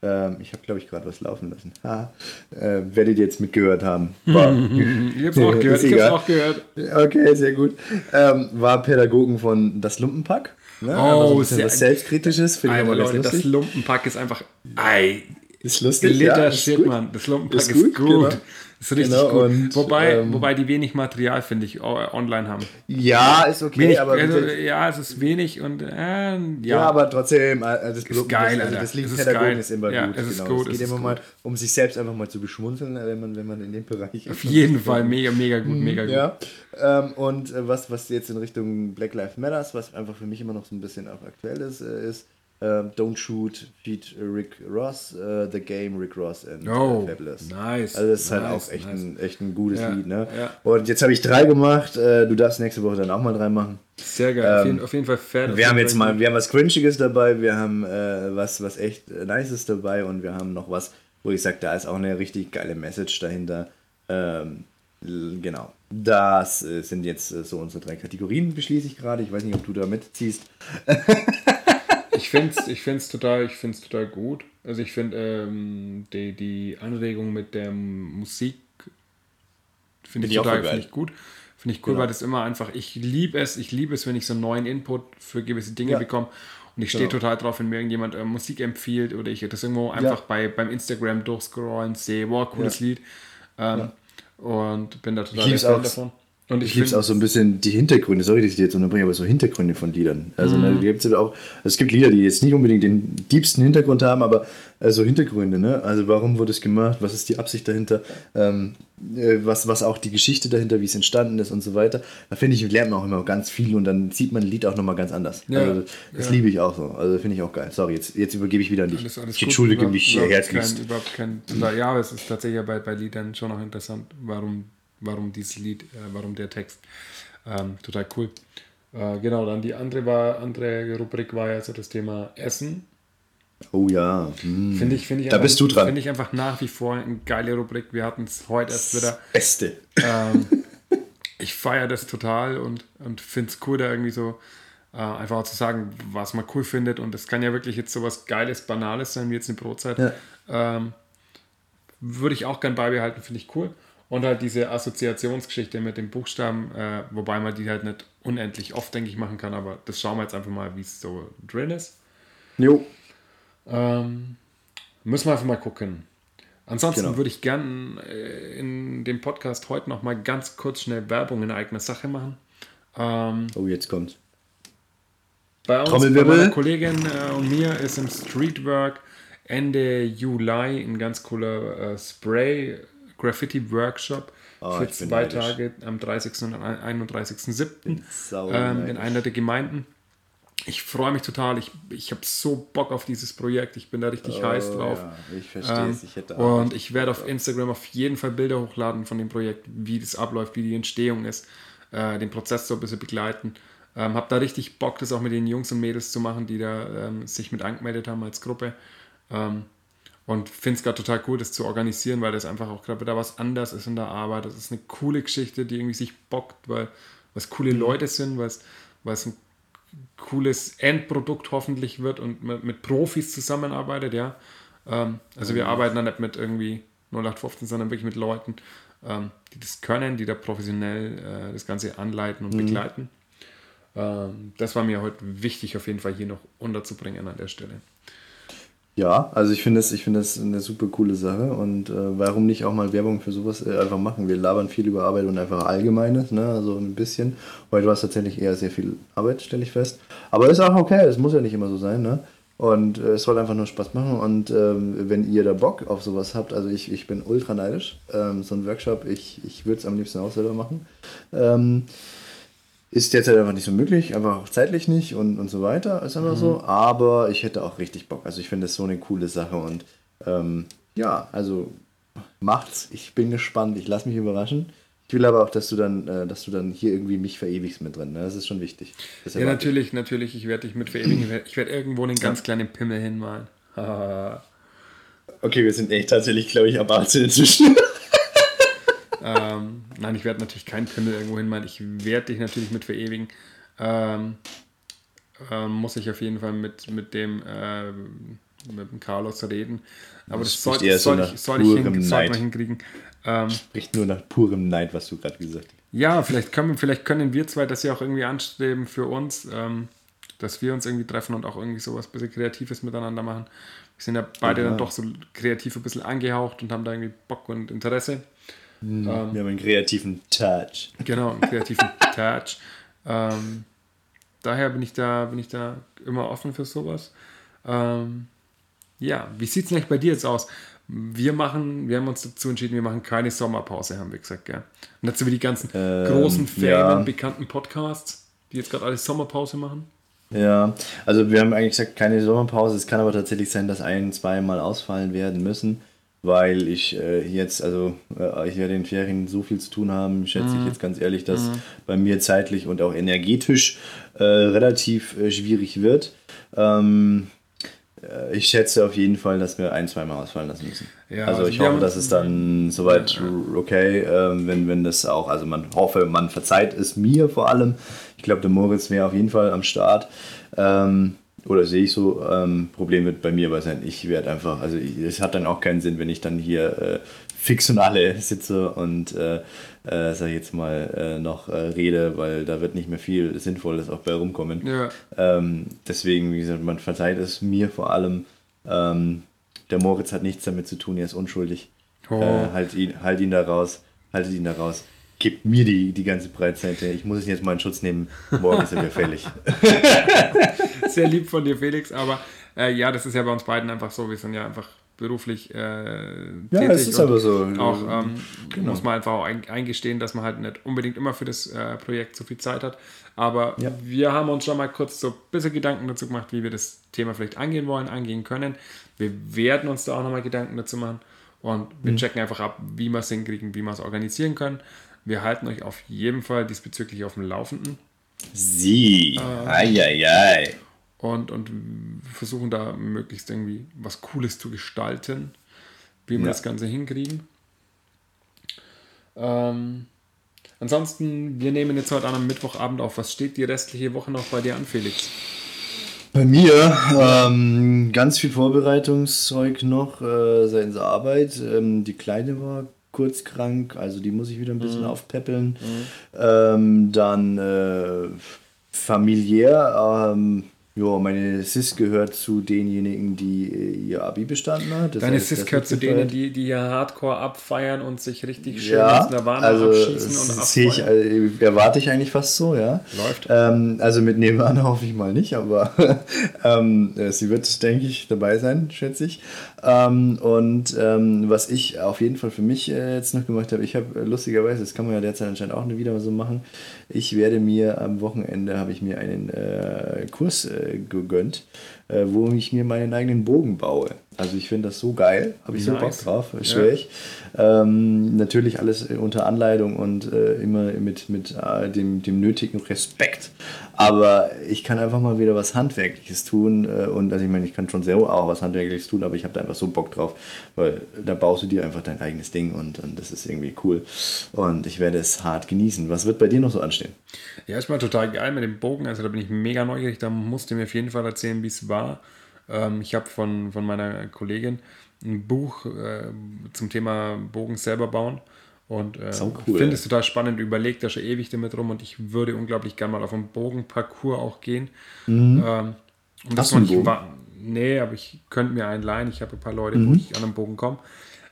Ähm, ich habe, glaube ich, gerade was laufen lassen. Ha. Äh, werdet ihr jetzt mitgehört haben. War, Ich hab's auch gehört. Ist Ich egal. hab's auch gehört. Okay, sehr gut. Ähm, war Pädagogen von Das Lumpenpack. Ne? Oh, so sehr- was Selbstkritisches, finde ich aber Leute, das lustig. Lumpenpack ist einfach. Ei, Ist lustig, ja, ist gut. Mann. Das Lumpenpack Ist ist gut, gut. genau. Ist richtig Genau, gut. und, wobei, ähm, wobei die wenig Material, finde ich, online haben. Ja, ist okay, Wenig, aber also, ja, es ist wenig und äh, ja. Ja, aber trotzdem, äh, das, Ist geil, das, Alter. das Lied Es ist ist immer Ja, gut. es ist genau. gut, Es es geht ist immer mal, um sich selbst einfach mal zu beschmunzeln, äh, wenn man, wenn man in dem Bereich Auf jeden Fall mega, mega gut, mega gut. Ja, ähm, und äh, was, was jetzt in Richtung Black Lives Matters, was einfach für mich immer noch so ein bisschen auch aktuell ist, ist ähm, Don't Shoot, Feed Rick Ross, äh, The Game, Rick Ross and Oh, äh, Fabulous. nice, Also das ist halt nice, auch echt, nice. ein, echt ein gutes Ja, Lied, ne? ja. Und jetzt habe ich drei gemacht, äh, du darfst nächste Woche dann auch mal drei machen. Sehr geil. auf, Ähm, jeden, auf jeden Fall fair. Wir haben jetzt mal, wir haben was Cringiges dabei, wir haben äh, was, was echt äh, Nices dabei und wir haben noch was, wo ich sage, da ist auch eine richtig geile Message dahinter. Ähm, genau. Das äh, sind jetzt äh, so unsere drei Kategorien, beschließe ich gerade. Ich weiß nicht, ob du da mitziehst. Ich finde es ich find's total, ich find's total gut. Also ich finde ähm, die, die Anregung mit der Musik finde ich ich total find ich gut. Finde ich cool, Genau. weil das immer einfach, ich liebe es, ich liebe es, wenn ich so einen neuen Input für gewisse Dinge Ja. bekomme. Und ich stehe Genau. total drauf, wenn mir irgendjemand äh, Musik empfiehlt oder ich das irgendwo einfach bei, beim Instagram durchscrollen sehe, wow, cooles Ja. Lied. Ähm, Und bin da total lieb's der Fan auch. davon. Und Ich liebe auch so ein bisschen die Hintergründe, sorry, dass ich dir jetzt unterbreche, aber so Hintergründe von Liedern. Also Mhm. ne, die gibt's ja auch, es gibt Lieder, die jetzt nicht unbedingt den diebsten Hintergrund haben, aber äh, so Hintergründe, ne? Also warum wurde es gemacht, was ist die Absicht dahinter, ähm, äh, was, was auch die Geschichte dahinter, wie es entstanden ist und so weiter. Da finde ich, lernt man auch immer ganz viel und dann sieht man ein Lied auch nochmal ganz anders. Ja, also das ja. liebe ich auch so. Also finde ich auch geil. Sorry, jetzt, jetzt übergebe ich wieder an dich. Alles, alles ich entschuldige mich herzlichst. Kein, überhaupt kein, ja, aber es ist tatsächlich bei, bei Liedern schon auch interessant, warum, warum dieses Lied, äh, warum der Text. Ähm, total cool. Äh, genau, dann die andere war, andere Rubrik war ja so das Thema Essen. Oh ja. hm. Finde ich, finde ich Da einfach- bist du dran. Finde ich einfach nach wie vor eine geile Rubrik. Wir hatten es heute erst wieder. Beste. Ähm, ich feiere das total und, und finde es cool, da irgendwie so äh, einfach auch zu sagen, was man cool findet. Und das kann ja wirklich jetzt so was Geiles, Banales sein, wie jetzt eine Brotzeit. Ja. Ähm, würde ich auch gern beibehalten, finde ich cool. Und halt diese Assoziationsgeschichte mit den Buchstaben, äh, wobei man die halt nicht unendlich oft, denke ich, machen kann, aber das schauen wir jetzt einfach mal, wie es so drin ist. Jo. Ähm, müssen wir einfach mal gucken. Ansonsten Genau. würde ich gern äh, in dem Podcast heute noch mal ganz kurz schnell Werbung in eigener Sache machen. Ähm, Oh, jetzt kommt's. bei uns, bei meiner Kollegin äh, und mir ist im Streetwork Ende Juli ein ganz cooler äh, Spray Graffiti Workshop Oh, für zwei neidisch. Tage am 30. und 31.07. sau ähm, in einer der Gemeinden. Ich freue mich total. Ich, ich habe so Bock auf dieses Projekt. Ich bin da richtig heiß drauf. Oh, Ja, ich verstehe Ähm, es. Ich hätte auch und ich werde auf Instagram auf jeden Fall Bilder hochladen von dem Projekt, wie das abläuft, wie die Entstehung ist, äh, den Prozess so ein bisschen begleiten. Ähm, habe da richtig Bock, das auch mit den Jungs und Mädels zu machen, die da ähm, sich mit angemeldet haben als Gruppe. Ähm, und finde es gerade total cool, das zu organisieren, weil das einfach auch gerade wieder was anders ist in der Arbeit. Das ist eine coole Geschichte, die irgendwie sich bockt, weil was coole Mhm. Leute sind, weil es ein cooles Endprodukt hoffentlich wird und mit, Profis zusammenarbeitet, ja. Ähm, also wir arbeiten da nicht mit irgendwie 0815, sondern wirklich mit Leuten, ähm, die das können, die da professionell äh, das Ganze anleiten und begleiten. Ähm, das war mir heute wichtig, auf jeden Fall hier noch unterzubringen an der Stelle. Ja, also ich finde das, ich finde das eine super coole Sache und äh, warum nicht auch mal Werbung für sowas äh, einfach machen? Wir labern viel über Arbeit und einfach Allgemeines, ne? Also ein bisschen. Heute war es tatsächlich eher sehr viel Arbeit, stelle ich fest. Aber ist auch okay, es muss ja nicht immer so sein, ne? Und äh, es soll einfach nur Spaß machen und ähm, wenn ihr da Bock auf sowas habt, also ich, ich bin ultra neidisch, ähm, so ein Workshop, ich, ich würde es am liebsten auch selber machen. Ähm, ist jetzt halt einfach nicht so möglich, einfach auch zeitlich nicht und, und so weiter, ist einfach so. Aber ich hätte auch richtig Bock. Also ich finde das so eine coole Sache und ähm, ja, also macht's. Ich bin gespannt, ich lasse mich überraschen. Ich will aber auch, dass du dann, äh, dass du dann hier irgendwie mich verewigst mit drin. Ne? Das ist schon wichtig. Das Ja, erwarte ich. natürlich, natürlich, ich werde dich mit verewigen. Ich werde- Ich werde irgendwo einen ganz kleinen Pimmel hinmalen. Okay, wir sind echt tatsächlich, glaube ich, ab 18 inzwischen. ähm, nein, ich werde natürlich keinen Pimmel irgendwo hinmalen. Ich werde dich natürlich mit verewigen. Ähm, ähm, muss ich auf jeden Fall mit, mit dem ähm, mit dem Carlos reden. Aber das, Das soll, so soll, nach ich, soll, ich hin, soll hinkriegen. Ähm, Spricht nur nach purem Neid, was du gerade gesagt hast. ja, vielleicht können, vielleicht können wir zwei das ja auch irgendwie anstreben für uns. Ähm, dass wir uns irgendwie treffen und auch irgendwie sowas ein bisschen Kreatives miteinander machen. Wir sind ja beide Ja. dann doch so kreativ ein bisschen angehaucht und haben da irgendwie Bock und Interesse. Ähm, Wir haben einen kreativen Touch. Genau, einen kreativen Touch. Ähm, daher bin ich da, bin ich da immer offen für sowas. Ähm, ja, wie sieht es eigentlich bei dir jetzt aus? Wir machen, wir haben uns dazu entschieden, wir machen keine Sommerpause, haben wir gesagt, gell? Und dazu wie die ganzen Ähm, großen, ja. famen, bekannten Podcasts, die jetzt gerade alle Sommerpause machen. Ja, also wir haben eigentlich gesagt, keine Sommerpause. Es kann aber tatsächlich sein, dass ein, zweimal ausfallen werden müssen, weil ich äh, jetzt, also äh, ich werde in den Ferien so viel zu tun haben, schätze ich jetzt ganz ehrlich, dass bei mir zeitlich und auch energetisch äh, relativ äh, schwierig wird. Ähm, äh, ich schätze auf jeden Fall, dass wir ein, zweimal ausfallen lassen müssen. Ja, also also ich hoffe, dass es dann soweit okay, ähm, wenn, wenn das auch, also man hoffe, man verzeiht es mir vor allem. Ich glaube, der Moritz wäre auf jeden Fall am Start. Ähm, oder sehe ich so, ähm, Problem wird bei mir aber sein, ich werde einfach, also es hat dann auch keinen Sinn, wenn ich dann hier äh, fix und alle sitze und äh, äh, sag ich jetzt mal äh, noch äh, rede, weil da wird nicht mehr viel Sinnvolles auch bei rumkommen. Ja. Ähm, deswegen, wie gesagt, man verzeiht es mir vor allem. Ähm, der Moritz hat nichts damit zu tun, er ist unschuldig. Oh. Äh, halt, ihn, halt ihn da raus, haltet ihn da raus. Gebt mir die, die ganze Breitseite. Ich muss es jetzt mal in Schutz nehmen. Morgen ist er wieder fällig. Sehr lieb von dir, Felix, aber äh, ja, das ist ja bei uns beiden einfach so. Wir sind ja einfach beruflich äh, Ja, es ist aber so. Auch ähm, Genau. muss man einfach auch ein, eingestehen, dass man halt nicht unbedingt immer für das äh, Projekt so viel Zeit hat. Aber Ja. wir haben uns schon mal kurz so ein bisschen Gedanken dazu gemacht, wie wir das Thema vielleicht angehen wollen, angehen können. Wir werden uns da auch nochmal Gedanken dazu machen und wir Mhm. checken einfach ab, wie wir es hinkriegen, wie wir es organisieren können. Wir halten euch auf jeden Fall diesbezüglich auf dem Laufenden. Sie. Eieiei. Und, und versuchen da möglichst irgendwie was Cooles zu gestalten, wie wir Ja. das Ganze hinkriegen. Ähm, ansonsten, wir nehmen jetzt heute an am Mittwochabend auf. Was steht die restliche Woche noch bei dir an, Felix? Bei mir ähm, ganz viel Vorbereitungszeug noch äh, seitens der Arbeit. Ähm, die Kleine war kurz krank, also die muss ich wieder ein bisschen aufpäppeln. Ähm, dann äh, familiär. Ja, meine Sis gehört zu denjenigen, die äh, ihr Abi bestanden hat. Das Deine heißt, Sis gehört zu denen, die, die hier hardcore abfeiern und sich richtig schön ja, ins Nirvana also abschießen und das sehe ich, abfeiern. äh, erwarte ich eigentlich fast so, ja. Läuft. Ähm, also mit Nirvana hoffe ich mal nicht, aber ähm, äh, sie wird, denke ich, dabei sein, schätze ich. Ähm, und ähm, was ich auf jeden Fall für mich äh, jetzt noch gemacht habe, ich habe äh, lustigerweise, das kann man ja derzeit anscheinend auch wieder so machen, ich werde mir am Wochenende, habe ich mir einen äh, Kurs äh, gegönnt, äh, wo ich mir meinen eigenen Bogen baue. Also ich finde das so geil, habe ich so Bock drauf, schwöre ich. Ähm, natürlich alles äh, unter Anleitung und äh, immer mit, mit äh, dem, dem nötigen Respekt. Aber ich kann einfach mal wieder was Handwerkliches tun. Äh, und also ich meine, ich kann schon sehr auch was Handwerkliches tun, aber ich habe da einfach so Bock drauf, weil da baust du dir einfach dein eigenes Ding und, und das ist irgendwie cool. Und ich werde es hart genießen. Was wird bei dir noch so anstehen? Ja, ich war total geil mit dem Bogen. Also da bin ich mega neugierig. Da musste mir auf jeden Fall erzählen, wie es war. Ähm, ich habe von, von meiner Kollegin ein Buch äh, zum Thema Bogen selber bauen. Und äh, cool, finde es total spannend, überlegt da schon ewig damit rum und ich würde unglaublich gerne mal auf einen Bogenparcours auch gehen. Ähm, und Mhm. Das noch nicht war. Nee, aber ich könnte mir einen leihen. Ich habe ein paar Leute, Mhm. wo ich an einen Bogen komme.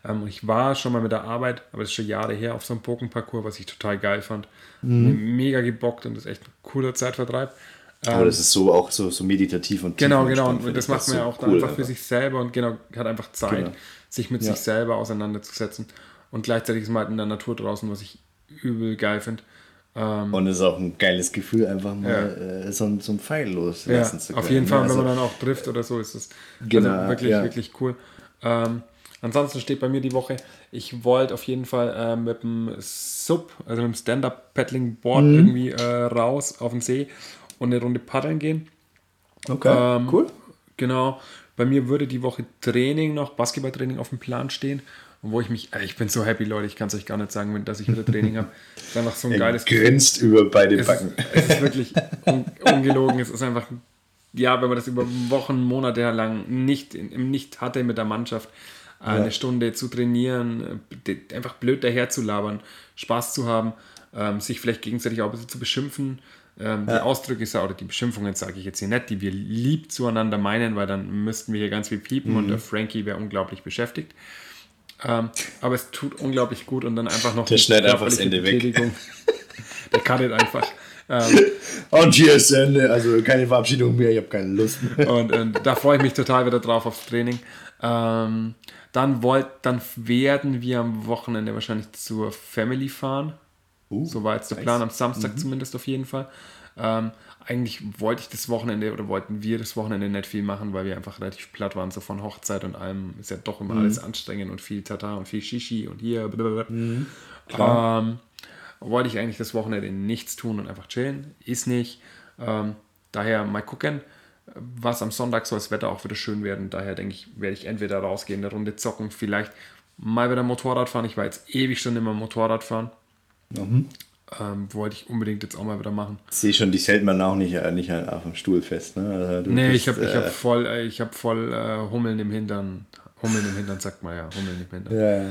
Ähm, und ich war schon mal mit der Arbeit, aber das ist schon Jahre her, auf so einem Bogenparcours, was ich total geil fand. Mhm. Mega gebockt und das ist echt ein cooler Zeitvertreib. Aber das ist so auch so, so meditativ und Genau, genau. Und das macht man ja auch cool einfach für sich selber und genau, hat einfach Zeit, Genau. sich mit Ja. sich selber auseinanderzusetzen. Und gleichzeitig ist man halt in der Natur draußen, was ich übel geil finde. Ähm, Und es ist auch ein geiles Gefühl, einfach mal äh, so, ein- so Pfeil ja, loslassen zu können. auf jeden Fall, Also, wenn man dann auch trifft oder so, ist das Genau, also wirklich, ja. wirklich cool. Ähm, ansonsten steht bei mir die Woche, ich wollte auf jeden Fall äh, mit dem Sub, also mit dem Stand-Up-Paddling-Board Mhm. irgendwie äh, raus auf den See und eine Runde paddeln gehen. Okay, Ähm, cool. Genau. Bei mir würde die Woche Training noch, Basketballtraining auf dem Plan stehen. Und wo ich mich, äh, ich bin so happy, Leute, ich kann es euch gar nicht sagen, wenn- dass ich wieder Training habe. Es ist einfach so ein geiles grinst über beide Es ist, Backen. es ist wirklich un, ungelogen. Es ist einfach, ja, wenn man das über Wochen, Monate lang nicht, nicht hatte mit der Mannschaft, äh, eine Stunde zu trainieren, äh, einfach blöd daher zu labern, Spaß zu haben, ähm, sich vielleicht gegenseitig auch ein bisschen zu beschimpfen, Ähm, Die Ausdrücke oder die Beschimpfungen sage ich jetzt hier nicht, die wir lieb zueinander meinen, weil dann müssten wir hier ganz viel piepen Mhm. und der Frankie wäre unglaublich beschäftigt. Ähm, aber es tut unglaublich gut und dann einfach noch Der schneidet einfach das Ende weg. Der cuttet einfach. Ähm, Und hier ist Ende. Also keine Verabschiedung mehr, ich habe keine Lust. Und, und da freue ich mich total wieder drauf aufs Training. Ähm, dann, wollt, dann werden wir am Wochenende wahrscheinlich zur Family fahren. so war jetzt der Plan, am Samstag zumindest auf jeden Fall. Ähm, eigentlich wollte ich das Wochenende oder wollten wir das Wochenende nicht viel machen, weil wir einfach relativ platt waren, so von Hochzeit und allem. Ist ja doch immer alles anstrengend und viel Tata und viel Shishi und hier. blablabla. Ähm, wollte ich eigentlich das Wochenende nichts tun und einfach chillen. Ist nicht. Ähm, daher mal gucken, was am Sonntag soll das Wetter auch wieder schön werden. Daher denke ich, werde ich entweder rausgehen, eine Runde zocken, vielleicht mal wieder Motorrad fahren. Ich war jetzt ewig schon immer Motorrad fahren. Ähm, wollte ich unbedingt jetzt auch mal wieder machen. Ich sehe schon, dich hält man auch nicht, äh, nicht auf dem Stuhl fest. Ne? Also du Nee, bist, ich habe ich äh, hab voll, äh, ich hab voll äh, Hummeln im Hintern. Hummeln im Hintern, sagt man ja. Hummeln im Hintern. Ja,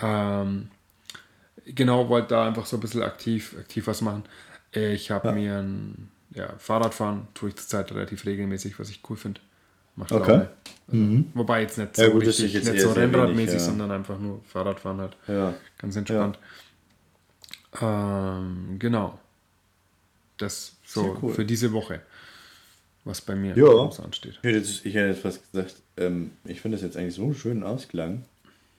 ja. Ähm, genau, wollte da einfach so ein bisschen aktiv, aktiv was machen. Ich habe mir ein ja, Fahrradfahren, tue ich zurzeit relativ regelmäßig, was ich cool finde. Macht Okay. Also, Wobei jetzt nicht so Ja, gut, das richtig, ist jetzt nicht eher so Rennradmäßig, wenig, ja. sondern einfach nur Fahrradfahren halt. Ja. Ganz entspannt. Ähm, genau. Das so cool. für diese Woche, was bei mir Ja. so ansteht. Ich hätte jetzt, ich hätte jetzt fast gesagt, ähm, ich finde das jetzt eigentlich so einen schönen Ausklang.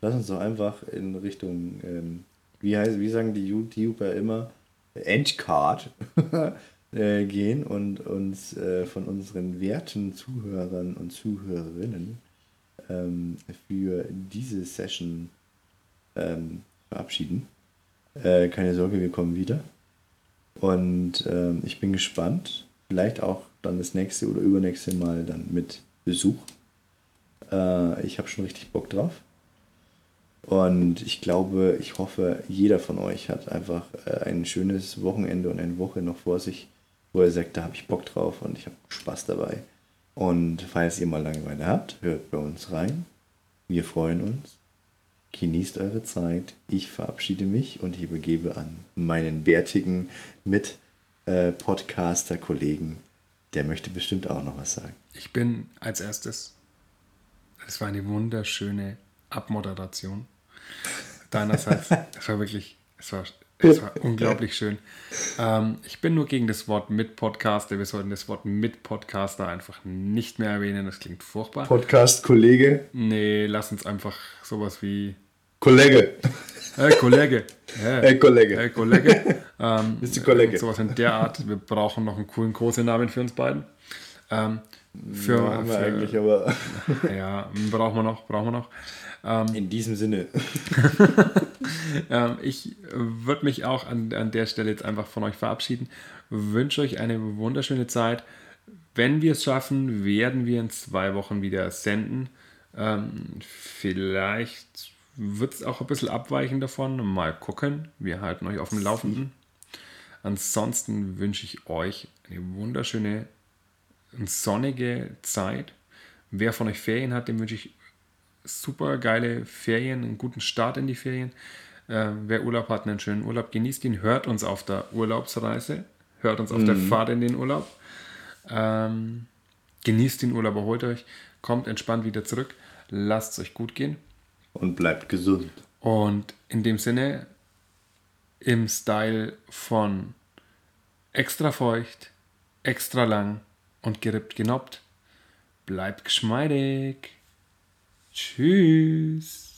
Lass uns doch einfach in Richtung, ähm, wie, heißt, wie sagen die YouTuber immer, Endcard äh, gehen und uns äh, von unseren werten Zuhörern und Zuhörerinnen ähm, für diese Session ähm, verabschieden. Äh, keine Sorge, wir kommen wieder. Und ähm, ich bin gespannt. Vielleicht auch dann das nächste oder übernächste Mal dann mit Besuch. Äh, ich habe schon richtig Bock drauf. Und ich glaube, ich hoffe, jeder von euch hat einfach äh, ein schönes Wochenende und eine Woche noch vor sich, wo er sagt, da habe ich Bock drauf und ich habe Spaß dabei. Und falls ihr mal Langeweile habt, hört bei uns rein. Wir freuen uns. Genießt eure Zeit. Ich verabschiede mich und ich übergebe an meinen bärtigen Mit-Podcaster-Kollegen. Der möchte bestimmt auch noch was sagen. Ich bin als erstes, es war eine wunderschöne Abmoderation deinerseits. es war wirklich, es war, es war unglaublich schön. Ähm, ich bin nur gegen das Wort Mit-Podcaster. Wir sollten das Wort Mit-Podcaster einfach nicht mehr erwähnen. Das klingt furchtbar. Podcast-Kollege. Nee, lass uns einfach sowas wie Kollege. Hey Kollege. Hey, Hey, Kollege. Hey Kollege. Ähm, Bist du Kollege? Sowas in der Art. Wir brauchen noch einen coolen Kosenamen für uns beiden. Ähm, für, Ja, haben wir für, eigentlich, aber Ja, brauchen wir noch, brauchen wir noch. Ähm, in diesem Sinne. ähm, ich würde mich auch an, an der Stelle jetzt einfach von euch verabschieden. Wünsche euch eine wunderschöne Zeit. Wenn wir es schaffen, werden wir in zwei Wochen wieder senden. Ähm, vielleicht wird es auch ein bisschen abweichen davon. Mal gucken. Wir halten euch auf dem Laufenden. Ansonsten wünsche ich euch eine wunderschöne und sonnige Zeit. Wer von euch Ferien hat, dem wünsche ich super geile Ferien, einen guten Start in die Ferien. Äh, wer Urlaub hat, einen schönen Urlaub. Genießt ihn, hört uns auf der Urlaubsreise, hört uns auf der Fahrt in den Urlaub. Ähm, genießt den Urlaub, erholt euch, kommt entspannt wieder zurück, lasst es euch gut gehen. Und bleibt gesund. Und in dem Sinne, im Style von extra feucht, extra lang und gerippt genoppt, bleibt geschmeidig. Tschüss.